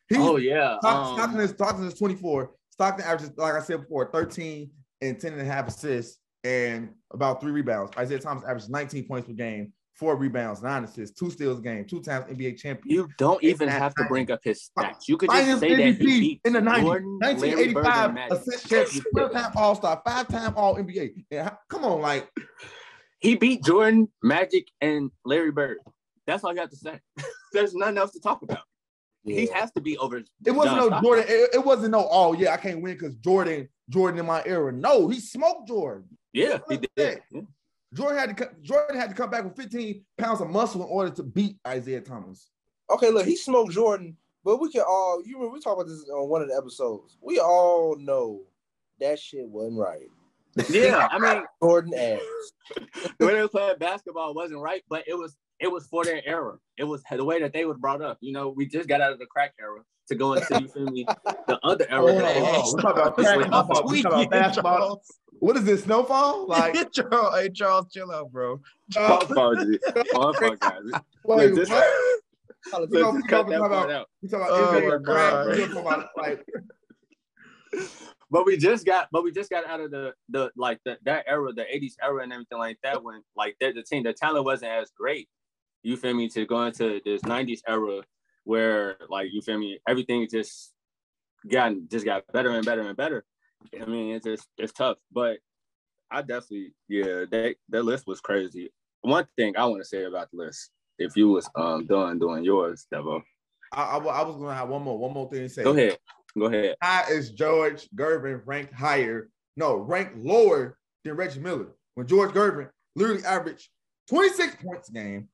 Speaker 4: He's,
Speaker 3: oh yeah um,
Speaker 4: Stockton is Stockton is 24. Stockton averages, like I said before, 13 and 10 and a half assists and about three rebounds. Isiah Thomas averages 19 points per game, four rebounds, nine assists, two steals a game, two times NBA champion.
Speaker 3: You don't even
Speaker 4: that
Speaker 3: have to bring up his stats. You could
Speaker 4: Finals
Speaker 3: just say that he beat
Speaker 4: in the 90s,
Speaker 3: Jordan,
Speaker 4: 1985 assist champion, 12 time All Star, five time All NBA. And how- come on, like
Speaker 3: He beat Jordan, Magic, and Larry Bird. That's all you have to say. There's nothing else to talk about. He has to be over.
Speaker 4: it wasn't no Jordan. It, it wasn't no. Oh yeah, I can't win because Jordan, Jordan in my era. No, he smoked Jordan.
Speaker 3: Yeah, he did. Yeah.
Speaker 4: Jordan had to Jordan had to come back with 15 pounds of muscle in order to beat Isiah Thomas.
Speaker 2: Okay, look, he smoked Jordan, but we can all you remember we talked about this on one of the episodes. We all know that shit wasn't right.
Speaker 3: Yeah, I mean,
Speaker 2: Jordan ass.
Speaker 3: the way they was playing basketball wasn't right, but it was it was for their era. It was the way that they was brought up. You know, we just got out of the crack era to go into you feel me the other era.
Speaker 4: Hold
Speaker 3: that
Speaker 4: on,
Speaker 3: they
Speaker 4: hold. We talk about crack, we talk about- we talk about basketball. What is this? Snowfall? Like,
Speaker 1: Charles, hey Charles, chill out, bro.
Speaker 3: My fault, G. My fault, guys.
Speaker 4: like
Speaker 3: Look,
Speaker 4: what? You know, we talking about- We talk about
Speaker 1: Oh
Speaker 4: NBA
Speaker 1: my
Speaker 4: crack. Talking about like
Speaker 3: But we just got, but we just got out of the the like the, that era, the '80s era, and everything like that. When like the, the team, the talent wasn't as great. You feel me? To go into this '90s era where like you feel me, everything just gotten just got better and better and better. I mean, it's just it's tough, but I definitely yeah, That their list was crazy. One thing I want to say about the list, if you was um done doing yours, Devo,
Speaker 4: I, I, I was gonna have one more one more thing to say.
Speaker 3: go ahead, go ahead.
Speaker 4: How is George Gervin ranked higher? No, ranked lower than Reggie Miller. When George Gervin literally averaged 26 points a game,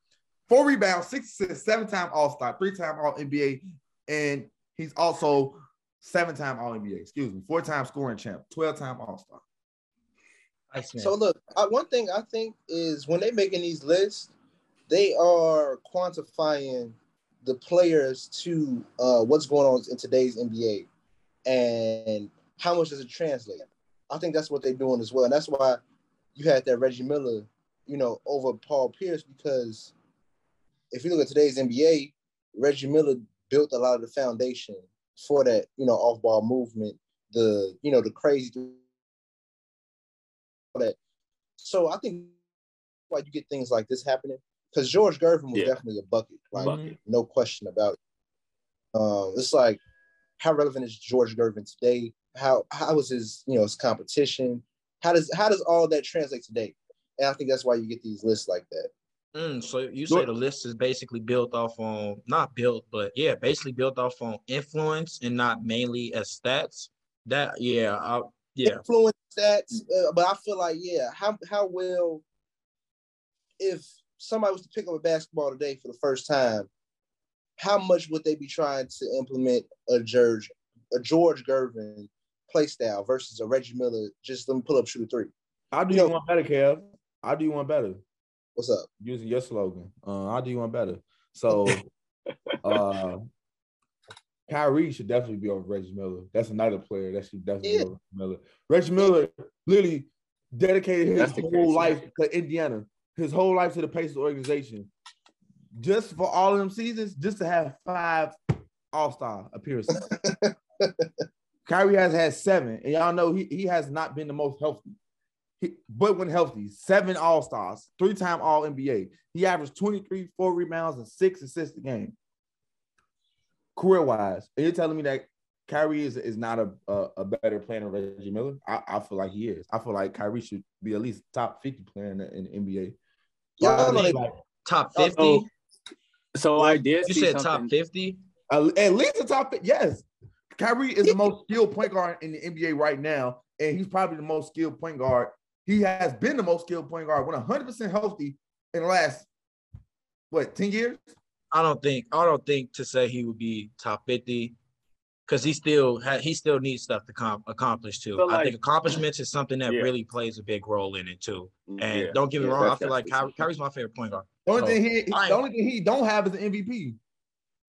Speaker 4: four rebounds, six assists, seven-time All-Star, three-time All-NBA, and he's also seven-time All-NBA. Excuse me, four-time scoring champ, 12-time All-Star.
Speaker 2: So look, I, one thing I think is when they're making these lists, they are quantifying the players to uh, what's going on in today's NBA and how much does it translate. I think that's what they're doing as well, and that's why you had that Reggie Miller, you know, over Paul Pierce because if you look at today's NBA, Reggie Miller built a lot of the foundation for that, you know, off-ball movement, the you know the crazy that. So I think why you get things like this happening because George Gervin was
Speaker 3: Yeah.
Speaker 2: definitely a bucket, like
Speaker 3: Bucket.
Speaker 2: no question about it. Um, it's like how relevant is George Gervin today? How how is his you know his competition? How does how does all that translate today? And I think that's why you get these lists like that.
Speaker 1: Mm, so you say the list is basically built off on not built, but yeah, basically built off on influence and not mainly as stats. That yeah, I, yeah.
Speaker 2: influence stats, uh, but I feel like yeah, how how well if somebody was to pick up a basketball today for the first time, how much would they be trying to implement a George a George Gervin play style versus a Reggie Miller? Just let me pull up shoot a three.
Speaker 4: I'll do
Speaker 2: Yo.
Speaker 4: you one better, Kev. I'll do you one better.
Speaker 2: What's up?
Speaker 4: using your slogan. Uh, I'll do you one better. So, uh, Kyrie should definitely be over Reggie Miller. That's another player that should definitely
Speaker 2: Yeah.
Speaker 4: be over Miller. Reggie Miller literally dedicated his
Speaker 3: That's
Speaker 4: whole life to Indiana, his whole life to the Pacers organization, just for all of them seasons, just to have five All Star appearances. Kyrie has had seven, and y'all know he, he has not been the most healthy. He, but when healthy, seven All Stars, three time All NBA. He averaged 23, four rebounds, and six assists a game. Career wise, and you're telling me that Kyrie is, is not a, a, a better player than Reggie Miller? I, I feel like he is. I feel like Kyrie should be at least top 50 player in the, in the NBA.
Speaker 2: Y'all
Speaker 4: Like,
Speaker 1: Top 50.
Speaker 3: So, so I did.
Speaker 1: you
Speaker 3: see
Speaker 1: said top fifty.
Speaker 4: at at least a top 50. Yes. Kyrie is the most skilled point guard in the NBA right now, and he's probably the most skilled point guard. He has been the most skilled point guard when 100% healthy in the last, what, 10 years?
Speaker 1: I don't think I don't think to say he would be top fifty because he still ha- he still needs stuff to com- accomplish too.
Speaker 3: Feel
Speaker 1: I think accomplishments is something that
Speaker 3: Yeah.
Speaker 1: really plays a big role in it too. And
Speaker 3: Yeah.
Speaker 1: don't get me
Speaker 3: Yeah,
Speaker 1: wrong, I feel like
Speaker 3: definitely
Speaker 1: Kyrie, Kyrie's my favorite point guard.
Speaker 4: The only
Speaker 1: So,
Speaker 4: thing he,
Speaker 1: I-
Speaker 4: the only thing he don't have is an MVP.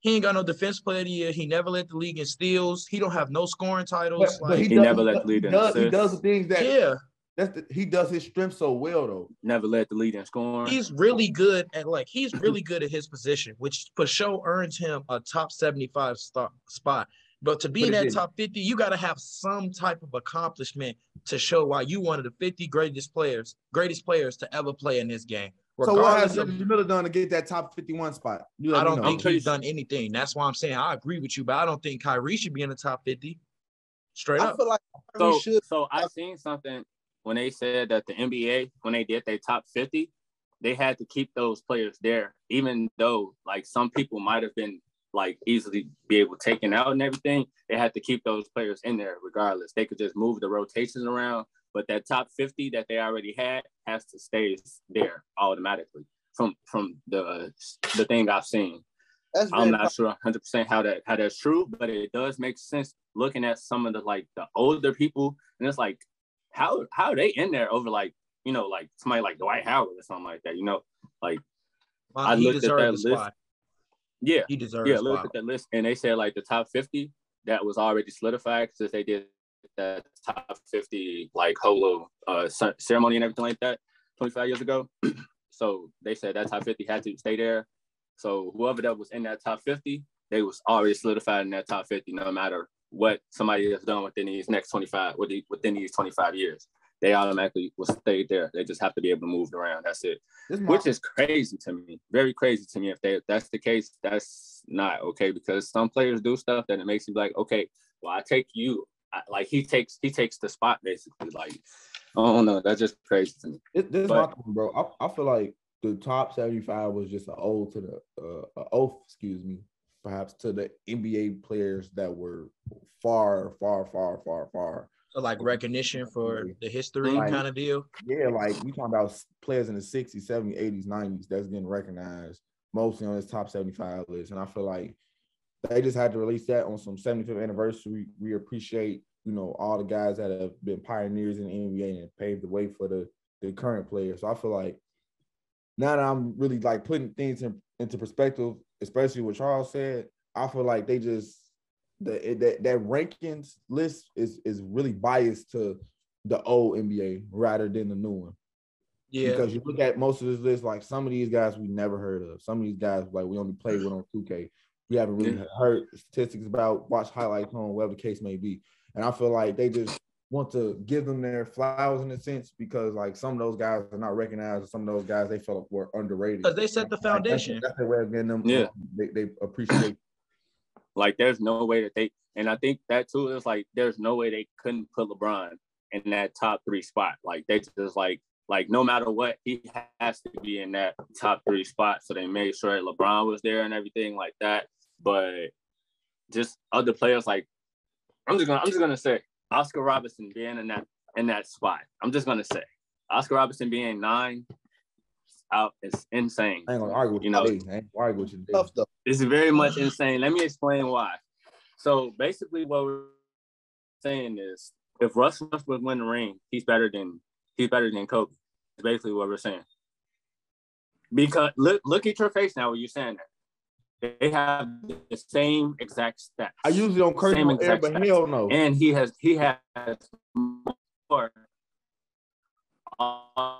Speaker 1: He ain't got no defense player of the year. He never led the league in steals. He don't have no scoring titles.
Speaker 4: But, but he,
Speaker 3: He
Speaker 4: does,
Speaker 3: never
Speaker 4: he
Speaker 3: let the
Speaker 4: league
Speaker 3: in
Speaker 4: does, he does the things that
Speaker 1: yeah,
Speaker 4: that's the, he does his strength so well though.
Speaker 3: Never led the lead in scoring.
Speaker 1: he's really good at like he's really good at his position, which for sure earns him a top 75 star, spot. But to be
Speaker 4: But
Speaker 1: in that
Speaker 4: didn't.
Speaker 1: top 50, you got to have some type of accomplishment to show why you one of the 50 greatest players, greatest players to ever play in this game.
Speaker 4: So what has
Speaker 1: Regardless of-
Speaker 4: Miller done to get that top 51 spot? You
Speaker 1: I don't
Speaker 4: know.
Speaker 1: think he's done anything. That's why I'm saying I agree with you, but I don't think Kyrie should be in the top 50. Straight
Speaker 2: I
Speaker 1: up.
Speaker 2: I feel like Kyrie
Speaker 3: So,
Speaker 2: should.
Speaker 3: so I seen something when they said that the NBA, when they did their top 50, they had to keep those players there, even though like some people might have been like easily be able to taken out and everything. They had to keep those players in there regardless. They could just move the rotations around, but that top 50 that they already had has to stay there automatically from from the the thing I've seen.
Speaker 2: That's
Speaker 3: I'm not sure 100 percent how that how that's true, but it does make sense looking at some of the like the older people, and it's like how how are they in there over like you know like somebody like Dwight Howard or something like that, you know, like I
Speaker 1: he
Speaker 3: looked at that list.
Speaker 1: spot.
Speaker 3: yeah
Speaker 1: He deserves.
Speaker 3: yeah
Speaker 1: the
Speaker 3: look at that list, and they said like the top 50 that was already solidified since they did that top 50 like holo uh ceremony and everything like that 25 years ago. so they said that top 50 had to stay there. So whoever that was in that top 50, they was already solidified in that top 50, no matter what somebody has done within these next 25, within within these 25 years. They automatically will stay there. They just have to be able to move around. That's it.
Speaker 4: This
Speaker 3: Which is crazy to me. Very crazy to me. If they if that's the case, that's not okay because some players do stuff that it makes you like, okay, well, I take you. I, like he takes he takes the spot basically. Like, oh don't. That's just crazy to me.
Speaker 4: This, this is
Speaker 3: But-
Speaker 4: my thing, bro. I, I feel like the top 75 was just an ode to the uh, oath, excuse me, perhaps to the NBA players that were far, far, far, far, far.
Speaker 1: So, like recognition for the history
Speaker 4: Right.
Speaker 1: kind of deal.
Speaker 4: Yeah, like we talking about players in the 60s, 70s, 80s, 90s that's getting recognized mostly on this top 75 list. And I feel like they just had to release that on some 75th anniversary. We appreciate, you know, all the guys that have been pioneers in the NBA and paved the way for the, the current players. So I feel like now that I'm really like putting things in, into perspective, especially what Charles said, I feel like they just the that, that rankings list is is really biased to the old NBA rather than the new one.
Speaker 1: Yeah.
Speaker 4: Because you look at most of this list, like some of these guys we never heard of. Some of these guys like we only played with on 2K. We haven't really heard statistics about, watch highlights on whatever the case may be. And I feel like they just want to give them their flowers in a sense because like some of those guys are not recognized, and some of those guys they felt were underrated.
Speaker 1: Because they set the
Speaker 4: Like, that's-
Speaker 1: foundation.
Speaker 4: That's, their way of getting them.
Speaker 3: Yeah.
Speaker 4: they, they appreciate.
Speaker 3: Like, there's no way that they, and I think that too is like, there's no way they couldn't put LeBron in that top three spot. Like, they just like, like no matter what, he has to be in that top three spot. So they made sure that LeBron was there and everything like that. But just other players, like I'm just gonna, I'm just gonna say Oscar Robinson being in that in that spot. I'm just gonna say Oscar Robinson being nine out is insane.
Speaker 4: I ain't gonna argue with
Speaker 3: You
Speaker 4: you.
Speaker 3: know-
Speaker 4: today. I ain't argue with you. today.
Speaker 2: tough though.
Speaker 3: This is very much insane. Let me explain why. So basically, what we're saying is, if Russ Westbrook win the ring, he's better than he's better than Kobe. That's basically what we're saying. Because look, look at your face now when you're saying that. They have the same exact stats.
Speaker 4: I usually don't curse
Speaker 3: Same
Speaker 4: on air,
Speaker 3: exact
Speaker 4: but
Speaker 3: stats.
Speaker 4: hell no.
Speaker 3: and he has he has more. Uh,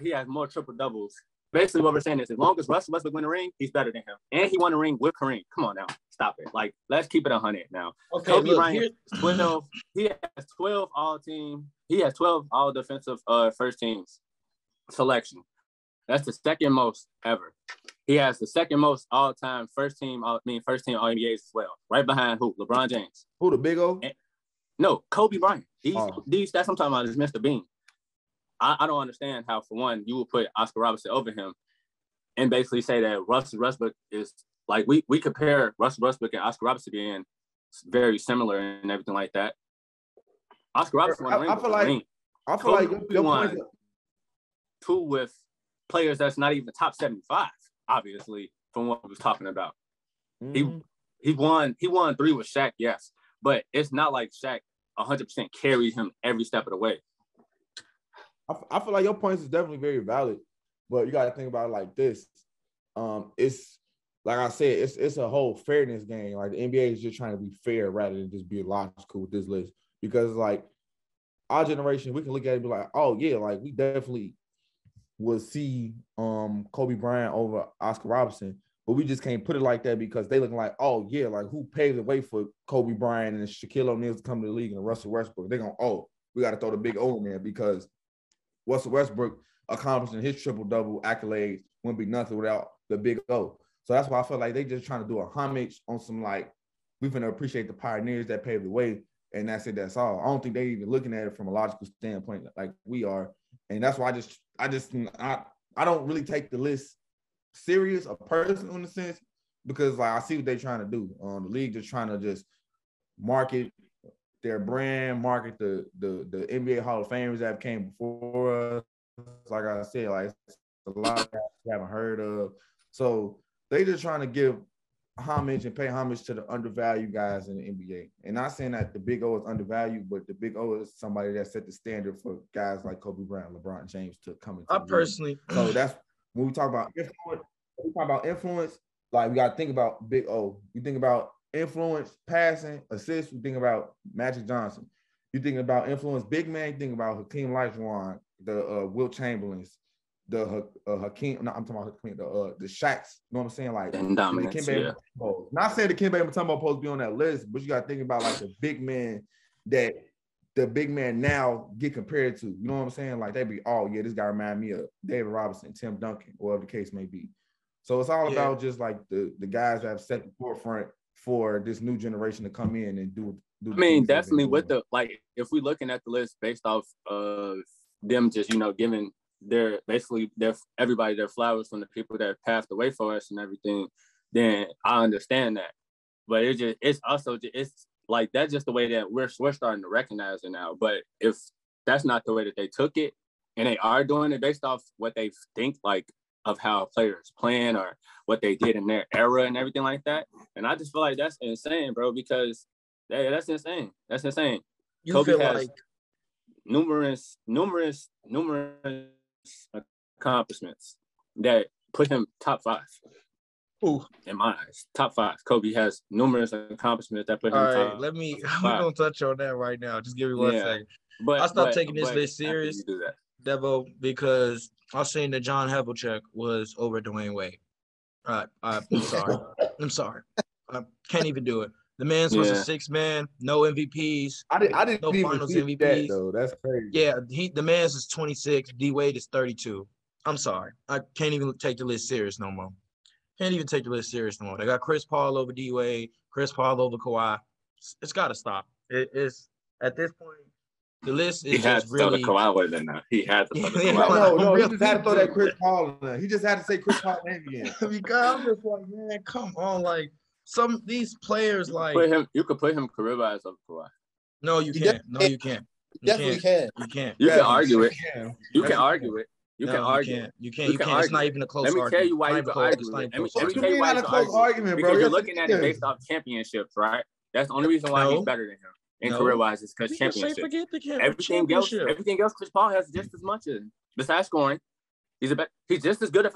Speaker 3: he has more triple doubles. Basically, what we're saying is, as long as Russell Westbrook win the ring, he's better than him, and he won the ring with Kareem. Come on now, stop it. Like, let's keep it hundred now.
Speaker 1: Okay,
Speaker 3: Kobe Bryant, twelve. He has twelve all team. He has twelve all defensive uh first teams selection. That's the second most ever. He has the second most all time first team. All, I mean, first team All NBAs as well. Right behind who? LeBron James.
Speaker 4: Who the big O?
Speaker 3: And- No, Kobe Bryant. These,
Speaker 4: Oh.
Speaker 3: these that's what I'm talking about is Mr. Bean. I, I don't understand how, for one, you would put Oscar Robertson over him and basically say that Russell Westbrook is like we we compare Russell Westbrook and Oscar Robertson being very similar and everything like that. Oscar Robertson
Speaker 4: I-
Speaker 3: ring
Speaker 4: I feel like- I feel
Speaker 3: Kobe
Speaker 4: like your, your
Speaker 3: won. two with players that's not even top 75, obviously. from what we was talking about.
Speaker 4: Mhm.
Speaker 3: He won. He won three with Shaq, yes, but it's not like Shaq 100 percent carried him every step of the way.
Speaker 4: I, f- I feel like your points is definitely very valid, but you got to think about it like this. Um, it's like I said, it's it's a whole fairness game. Like the NBA is just trying to be fair rather than just be logical with this list. Because like our generation, we can look at it and be like, oh yeah, like we definitely would see um Kobe Bryant over Oscar Robertson, but we just can't put it like that because they look like, oh yeah, like who paved the way for Kobe Bryant and Shaquille O'Neal to come to the league and Russell Westbrook? They're gonna, oh, we got to throw the big O in because Russell Westbrook accomplishing his triple double accolades wouldn't be nothing without the big O. So that's why I feel like they just trying to do a homage on some like we're gonna appreciate the pioneers that paved the way, and that's it. That's all. I don't think they even looking at it from a logical standpoint like we are, and that's why I just I just I I don't really take the list serious or personal in a sense because like I see what they're trying to do. Um, the league just trying to just market their brand, market the the the NBA Hall of Famers that came before us. Like I said, like a lot of haven't heard of. So they just trying to give homage and pay homage to the undervalued guys in the NBA. And not saying that the big O is undervalued, but the big O is somebody that set the standard for guys like Kobe Bryant, LeBron James to come into
Speaker 1: I
Speaker 4: league.
Speaker 1: personally,
Speaker 4: So that's when we talk about influence. When we talk about influence, like we got to think about Big O. You think about influence, passing, assist. You think about Magic Johnson. You think about influence, big man. You think about Hakeem Olajuwon, the uh, Wilt Chamberlains, the Ha- uh, Hakeem. No, I'm talking about Hakeem, the uh, the Shaqs. You know what I'm saying? Like
Speaker 3: And dominance,
Speaker 4: Dikembe
Speaker 3: yeah.
Speaker 4: Mutombo. Not saying Dikembe Mutombo supposed to be on that list, but you got to think about like the big man that the big man now get compared to. You know what I'm saying? Like they be, oh yeah, this guy remind me of David Robinson, Tim Duncan, whatever the case may be. So it's all
Speaker 1: Yeah.
Speaker 4: about just like the the guys that have set the forefront for this new generation to come in and do. do
Speaker 3: I mean,
Speaker 4: things that
Speaker 3: definitely with the like, if we looking at the list based off of them just you know giving their basically their everybody their flowers from the people that passed away for us and everything, then I understand that. But it just it's also ju- it's like that's just the way that we're we're starting to recognize it now. But if that's not the way that they took it, and they are doing it based off what they think like of how players playing or what they did in their era and everything like that, and I just feel like that's insane, bro, because that, that's insane. That's insane.
Speaker 1: you
Speaker 3: Kobe
Speaker 1: feel
Speaker 3: has-
Speaker 1: like
Speaker 3: Numerous, numerous, numerous accomplishments that put him top five
Speaker 1: Ooh.
Speaker 3: in my eyes. Top five. Kobe has numerous accomplishments that put him
Speaker 1: All right,
Speaker 3: top.
Speaker 1: let me. I'm
Speaker 3: five.
Speaker 1: gonna touch on that right now. Just give me one
Speaker 3: Yeah.
Speaker 1: second,
Speaker 3: But
Speaker 1: I stopped
Speaker 3: but-
Speaker 1: taking this list serious.
Speaker 3: you do that.
Speaker 1: Devo, because I seen that John Havlicek was over Dwyane Wade. All right, I, I'm sorry. I'm sorry. I can't even do it. The man's was a six man, no MVPs.
Speaker 4: I didn't. I didn't
Speaker 1: No
Speaker 4: even
Speaker 1: finals
Speaker 4: see
Speaker 1: MVPs.
Speaker 4: that though. That's crazy.
Speaker 1: Yeah, he the man's is 26. D Wade is 32. I'm sorry. I can't even take the list serious no more. Can't even take the list serious no more. They got Chris Paul over D Wade, Chris Paul over Kawhi. It's- it's got to stop. It, it's at this point, the list
Speaker 3: He
Speaker 1: is
Speaker 3: had
Speaker 1: just
Speaker 3: to throw the
Speaker 1: really.
Speaker 3: Kawhi away in there. He had to throw the
Speaker 1: Yeah,
Speaker 3: Kawhi.
Speaker 4: No, no, he just had to throw that. Chris Paul in there. He just had to say Chris Paul name again.
Speaker 1: because I'm just like, man, come on, like some these players, like,
Speaker 3: Put him. You could put him career wise over Kawhi.
Speaker 1: no, you
Speaker 2: You
Speaker 1: can't, no, you can't, you
Speaker 2: Definitely
Speaker 1: can't,
Speaker 2: can.
Speaker 1: you can't.
Speaker 3: You
Speaker 4: Yeah,
Speaker 3: can argue it. You can
Speaker 4: you
Speaker 3: argue it. You can argue.
Speaker 1: You can't. You can't.
Speaker 3: You
Speaker 1: You
Speaker 3: can
Speaker 1: can't. It's
Speaker 3: argue
Speaker 1: not
Speaker 3: it.
Speaker 1: even a close
Speaker 3: Let me tell you why
Speaker 1: Not
Speaker 3: you can
Speaker 1: close.
Speaker 3: argue
Speaker 1: It's
Speaker 3: it.
Speaker 1: not
Speaker 3: Let me, let me tell you
Speaker 4: mean
Speaker 3: why
Speaker 4: not a close
Speaker 3: argue it.
Speaker 4: argument, bro?
Speaker 3: Because you're looking at it based off championships, right? That's the only reason why he's better than him in
Speaker 1: No.
Speaker 3: career wise is because
Speaker 1: You can say
Speaker 3: championships.
Speaker 1: forget the camp-
Speaker 3: Everything else,
Speaker 1: championship.
Speaker 3: everything else, Chris Paul has just as much as besides scoring. He's a be- he's just as good at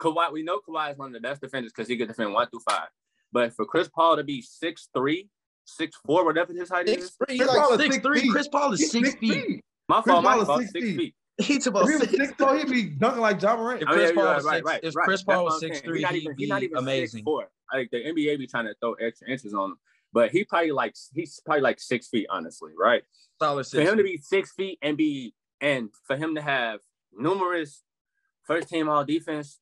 Speaker 3: Kawhi. We know Kawhi is one of the best defenders because he can defend one through five. But for Chris Paul to be six three, six four, whatever his height
Speaker 2: Six
Speaker 3: is,
Speaker 2: three,
Speaker 4: Chris
Speaker 2: like
Speaker 4: Paul is
Speaker 1: Six
Speaker 4: six
Speaker 1: three.
Speaker 4: feet.
Speaker 1: Chris Paul is
Speaker 4: He's
Speaker 1: six feet.
Speaker 3: my
Speaker 4: Chris
Speaker 3: fault, my
Speaker 4: Paul is
Speaker 3: fault,
Speaker 4: six
Speaker 3: six
Speaker 4: feet.
Speaker 3: feet.
Speaker 1: He's
Speaker 4: If
Speaker 1: about
Speaker 4: he was
Speaker 1: six.
Speaker 4: six four, he'd be dunking like Ja Morant.
Speaker 1: If
Speaker 3: Oh,
Speaker 1: Chris
Speaker 3: yeah,
Speaker 1: Paul
Speaker 3: you're
Speaker 1: was
Speaker 3: right,
Speaker 1: six,
Speaker 3: right,
Speaker 1: if. Chris Paul
Speaker 3: what
Speaker 1: was six three,
Speaker 3: he's not
Speaker 1: he'd
Speaker 3: even,
Speaker 1: be
Speaker 3: he's not even
Speaker 1: amazing.
Speaker 3: Six, four. Like the NBA be trying to throw extra inches on him, but he probably like he's probably like six feet, honestly, right?
Speaker 1: Solid
Speaker 3: for
Speaker 1: six.
Speaker 3: him to be six feet and be and for him to have numerous first team all defense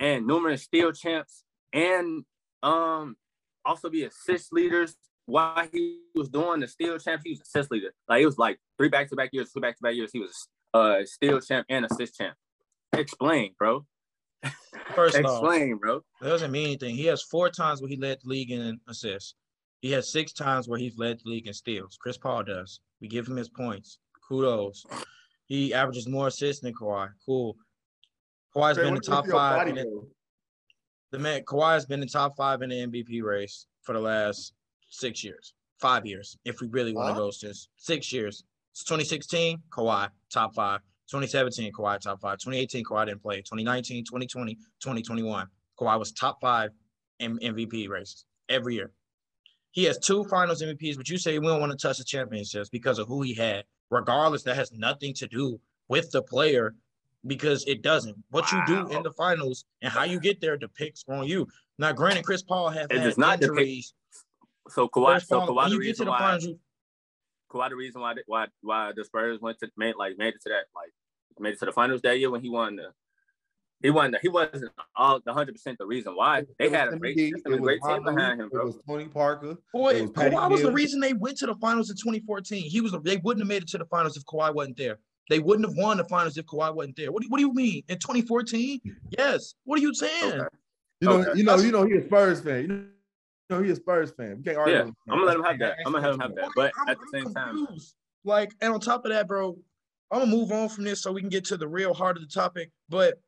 Speaker 3: and numerous steal champs and um also be assist leaders while he was doing the steal champs, he was assist leader. Like it was like three back to back years, two back to back years. He was uh steal champ and assist champ. Explain, bro.
Speaker 1: First off,
Speaker 3: Explain, bro.
Speaker 1: that doesn't mean anything. He has four times where he led the league in assists. He has six times where he's led the league in steals. Chris Paul does. We give him his points. Kudos. He averages more assists than Kawhi. Cool. Kawhi's been in the top five. in it- The man Kawhi has been in top five in the MVP race for the last six years, five years, if we really want to go since six years. It's 2016, Kawhi, top five. 2017, Kawhi, top five. 2018, Kawhi didn't play. 2019, 2020, 2021, Kawhi was top five in MVP races every year. He has two finals MVPs, but you say we don't want to touch the championships because of who he had. Regardless, that has nothing to do with the player because it doesn't. What you do in the finals and how you get there depicts on you. Now, granted, Chris Paul has
Speaker 3: It
Speaker 1: had
Speaker 3: does not depict-
Speaker 1: injuries.
Speaker 3: So Kawhi,
Speaker 1: Chris
Speaker 3: so
Speaker 1: Paul,
Speaker 3: Kawhi, the
Speaker 1: you get to
Speaker 3: reason
Speaker 1: the
Speaker 3: why,
Speaker 1: finals, you,
Speaker 3: Kawhi, the reason why, why, why the Spurs went to made like made it to that like made it to the finals that year when he won the. He won. The, he wasn't all the hundred percent the reason why they had a
Speaker 4: Timmy
Speaker 3: great,
Speaker 4: D,
Speaker 3: system, a great team behind him, bro.
Speaker 4: It was Tony Parker.
Speaker 1: boy,
Speaker 4: It was Patty
Speaker 1: Kawhi was the reason they went to the finals in 2014. He was. They wouldn't have made it to the finals if Kawhi wasn't there. They wouldn't have won the finals if Kawhi wasn't there. What do, what do you mean in 2014? Yes. What are you saying?
Speaker 3: Okay.
Speaker 4: You know,
Speaker 3: Okay.
Speaker 4: you know, you know, he a Spurs fan. You know, you know he a Spurs fan. We can't argue.
Speaker 3: Yeah, I'm gonna let him have that. I'm gonna have him have that. But
Speaker 1: I'm-
Speaker 3: at the
Speaker 1: I'm
Speaker 3: same time,
Speaker 1: like, and on top of that, bro, I'm gonna move on from this so we can get to the real heart of the topic. But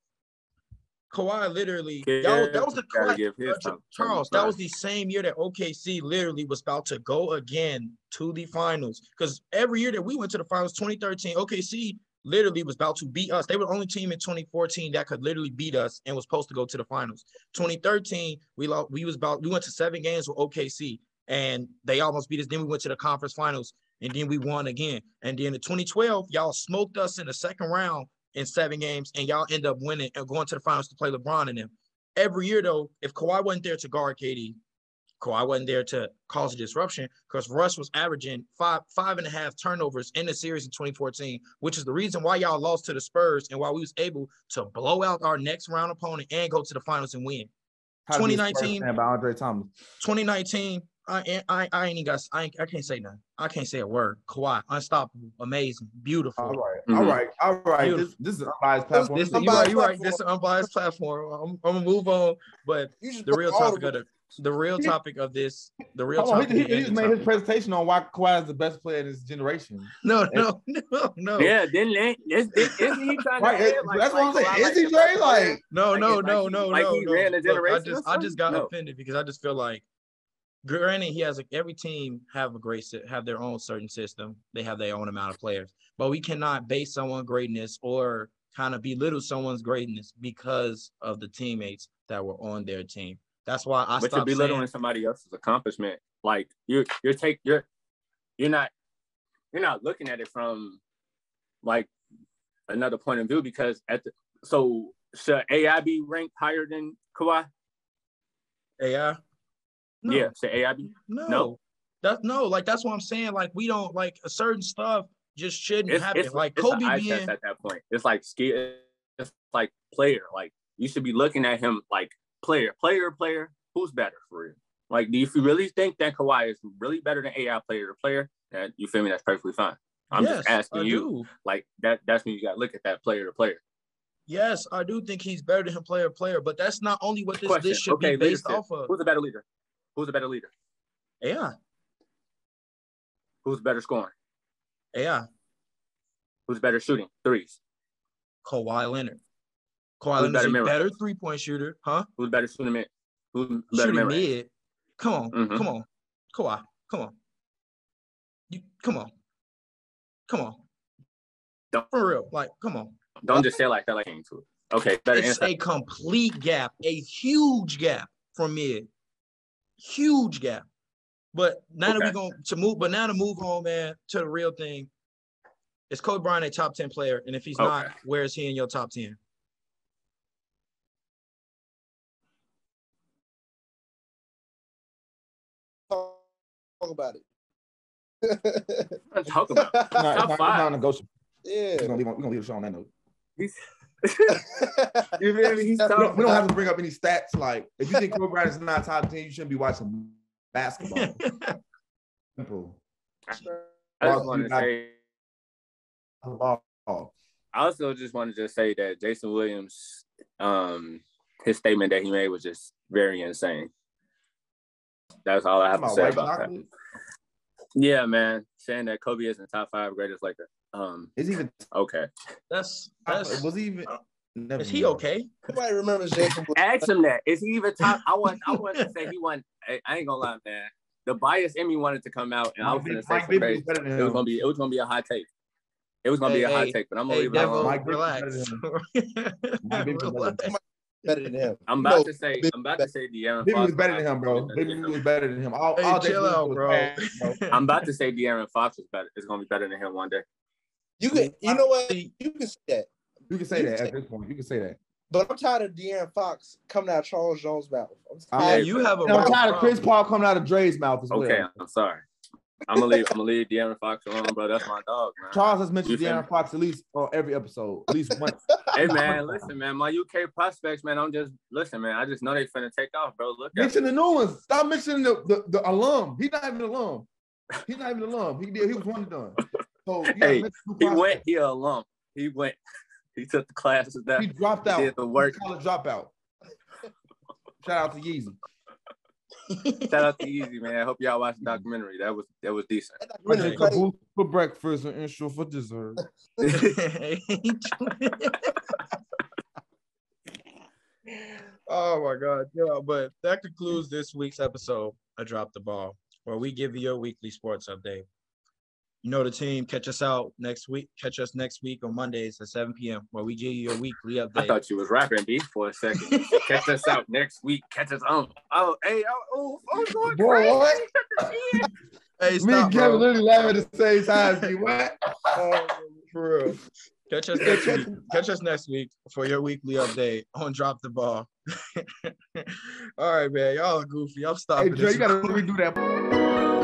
Speaker 1: Kawhi literally, that was the
Speaker 3: give his
Speaker 1: uh,
Speaker 3: time-
Speaker 1: Charles. That was the same year that OKC literally was about to go again to the finals. Because every year that we went to the finals, 2013, OKC literally was about to beat us. They were the only team in 2014 that could literally beat us and was supposed to go to the finals. 2013, we lost, we was about we went to seven games with OKC and they almost beat us. Then we went to the conference finals and then we won again. And then in 2012, y'all smoked us in the second round in seven games, and y'all end up winning and going to the finals to play LeBron and them. Every year though, if Kawhi wasn't there to guard KD, Kawhi wasn't there to cause a disruption because Russ was averaging five five and a half turnovers in the series in 2014, which is the reason why y'all lost to the Spurs and why we was able to blow out our next round opponent and go to the finals and win.
Speaker 4: How to be a
Speaker 1: 2019
Speaker 4: Spurs by Andre Thomas.
Speaker 1: 2019, I I I ain't even got I ain't, I can't say nothing. I can't say a word. Kawhi, unstoppable, amazing, beautiful.
Speaker 4: All right,
Speaker 3: Mhm.
Speaker 4: all right, all right. This, this is an unbiased platform.
Speaker 1: This,
Speaker 2: I'm
Speaker 1: you right, you right.
Speaker 2: platform.
Speaker 1: This is an unbiased platform. I'm, I'm gonna move on, but the real topic of the the real topic of this, the real
Speaker 4: Hold on,
Speaker 1: topic.
Speaker 4: he, he, he just made his presentation on why Kawhi is the best player in his generation.
Speaker 1: No, no, no, no,
Speaker 3: yeah, then is, is, isn't he trying to
Speaker 4: Right,
Speaker 3: say,
Speaker 4: it-
Speaker 3: like,
Speaker 4: that's what I'm
Speaker 3: like,
Speaker 4: saying.
Speaker 3: Kawhi
Speaker 4: Is he
Speaker 3: the
Speaker 4: Dre? Like,
Speaker 3: player?
Speaker 1: no,
Speaker 3: Like
Speaker 1: no, no,
Speaker 3: like
Speaker 1: no,
Speaker 3: like he
Speaker 1: no.
Speaker 3: ran a
Speaker 1: Look, I just, I just got?
Speaker 3: No.
Speaker 1: offended because I just feel like, granted, he has a, every team have a great have their own certain system. They have their own amount of players, but we cannot base someone's greatness or kind of belittle someone's greatness because of the teammates that were on their team. That's why I
Speaker 3: but you're belittling
Speaker 1: saying.
Speaker 3: somebody else's accomplishment. Like you're you're take you're you're not you're not looking at it from like another point of view because at the so should AI be ranked higher than Kawhi?
Speaker 1: AI. No.
Speaker 3: Yeah, should AI be?
Speaker 1: No.
Speaker 3: No.
Speaker 1: That's no, like that's what I'm saying. Like we don't like a certain stuff just shouldn't
Speaker 3: It's,
Speaker 1: happen.
Speaker 3: it's
Speaker 1: like
Speaker 3: it's
Speaker 1: Kobe being
Speaker 3: at that point. It's like skill. It's like player. Like you should be looking at him like player, player, player. Who's better for you? Like, do you really think that Kawhi is really better than AI player to player? That you feel me? That's perfectly fine. I'm
Speaker 1: yes,
Speaker 3: just asking
Speaker 1: I
Speaker 3: you.
Speaker 1: do.
Speaker 3: Like that. That's when you got to look at that player to player.
Speaker 1: Yes, I do think he's better than him player player, but that's not only what this
Speaker 3: Question.
Speaker 1: this should
Speaker 3: okay,
Speaker 1: be based
Speaker 3: leadership.
Speaker 1: off of.
Speaker 3: Who's a better leader? Who's a better leader?
Speaker 1: AI.
Speaker 3: Who's better scoring?
Speaker 1: AI.
Speaker 3: Who's better shooting threes?
Speaker 1: Kawhi Leonard. Kawhi
Speaker 3: Who's
Speaker 1: Leonard's
Speaker 3: better
Speaker 1: a better three-point shooter, huh?
Speaker 3: Who's better shooting mid? Who's better
Speaker 1: Shooting
Speaker 3: mid-range?
Speaker 1: Come on,
Speaker 3: Mhm.
Speaker 1: come on. Kawhi, come on. You come on. Come on.
Speaker 3: Don't-
Speaker 1: For real. Like, come on.
Speaker 3: Don't just say like that. Like into it. Okay, better
Speaker 1: It's
Speaker 3: inside.
Speaker 1: a complete gap, a huge gap from mid. Huge gap. But now that we're going to move, but now to move on, man, to the real thing. Is Kobe Bryant a top 10 player? And if he's not, where is he in your top 10?
Speaker 2: Talk about it.
Speaker 3: Talk about. it.
Speaker 4: Not,
Speaker 3: Top
Speaker 4: not,
Speaker 3: five.
Speaker 4: not negotiable.
Speaker 2: yeah.
Speaker 4: We're gonna leave, we're gonna leave the show on that note.
Speaker 3: He's, you feel me? He's
Speaker 4: We don't, we don't have to bring up any stats. Like, if you think Kobe Bryant is not top ten, you shouldn't be watching basketball. Simple.
Speaker 3: I just want to say. I also just want to just say that Jason Williams, um, his statement that he made was just very insane. That's all I have to say
Speaker 4: white
Speaker 3: about that. Yeah, man, saying that Kobe is in the top five greatest Laker. Um,
Speaker 4: Is he even
Speaker 3: okay,
Speaker 1: That's that's
Speaker 4: was he even Never
Speaker 1: Is he
Speaker 4: knew.
Speaker 1: okay?
Speaker 2: Nobody remembers Jason. Williams.
Speaker 3: Ask him that. Is he even top? I want. I want to say he won. I, I ain't gonna lie, man. The bias in me wanted to come out, and I was gonna say
Speaker 4: Mike
Speaker 3: crazy.
Speaker 4: was better than
Speaker 3: It was gonna be. It was gonna be a hot take. It was gonna be
Speaker 1: Hey,
Speaker 3: a hot
Speaker 1: hey,
Speaker 3: take, but I'm gonna
Speaker 1: Hey,
Speaker 3: leave it alone.
Speaker 4: Mike
Speaker 1: relax.
Speaker 4: Mike Bibby was better
Speaker 1: Relax.
Speaker 4: than him.
Speaker 2: better than him.
Speaker 3: I'm
Speaker 2: You
Speaker 3: about
Speaker 2: know,
Speaker 3: to say.
Speaker 2: Bibby
Speaker 3: I'm about to say De'Aaron
Speaker 4: Bibby
Speaker 3: Fox.
Speaker 4: was better than him, bro.
Speaker 3: Better
Speaker 4: Bibby was better than him. All,
Speaker 1: Hey,
Speaker 4: all
Speaker 1: chill out, bro.
Speaker 4: bad, bro.
Speaker 3: I'm about to say De'Aaron Fox is better. Is gonna be better than him one day.
Speaker 2: You can, you know what? You can say that.
Speaker 4: You can say that at this point. You can say that.
Speaker 2: But I'm tired of De'Aaron Fox coming out of Charles Jones' mouth. I'm
Speaker 4: I'm
Speaker 1: Yeah, you have a
Speaker 4: And I'm
Speaker 1: real
Speaker 4: tired of Chris. Paul coming out of Dre's mouth as well.
Speaker 3: Okay, I'm sorry. I'm gonna leave. I'm gonna leave De'Aaron Fox alone, bro. That's my dog, man.
Speaker 4: Charles has mentioned
Speaker 3: You
Speaker 4: De'Aaron
Speaker 3: me?
Speaker 4: Fox at least on every episode, at least once.
Speaker 3: Hey man, listen, man. My UK prospects, man. I'm just listen, man. I just know they're finna take off, bro. Look at
Speaker 4: Mention the new ones. Stop mentioning the, the, the alum. He's not even an alum. He's not even an alum. He did. He was one and done. So you
Speaker 3: Hey, he went. He a alum. He went. He took the classes that
Speaker 4: He dropped
Speaker 3: he
Speaker 4: out.
Speaker 3: did the work.
Speaker 4: He's a college dropout. Shout out to Yeezy.
Speaker 3: Shout out to Yeezy, man. I hope y'all watched the documentary. That was that was decent.
Speaker 2: That
Speaker 4: I
Speaker 2: documentary
Speaker 4: drink
Speaker 2: crazy.
Speaker 4: a boost for breakfast and Ensure for dessert.
Speaker 1: oh my god, yeah. But that concludes this week's episode. I dropped the ball, where we give you your weekly sports update. You know the team. Catch us out next week. Catch us next week on Mondays at 7 p.m. where we give you your weekly update.
Speaker 3: I thought you was rapping beef for a second. Catch us out next week. Catch us on. Oh, hey, oh, oh, oh
Speaker 4: Boy,
Speaker 3: crazy.
Speaker 4: what?
Speaker 1: hey,
Speaker 4: Me and Kevin
Speaker 1: bro.
Speaker 4: literally laugh at the same time. G. What?
Speaker 1: Oh, for real. Catch us next week. Catch us next week for your weekly update on Drop the Ball. All right, man. Y'all are goofy. I'm
Speaker 4: Hey, Dre,
Speaker 1: this.
Speaker 4: you gotta redo that.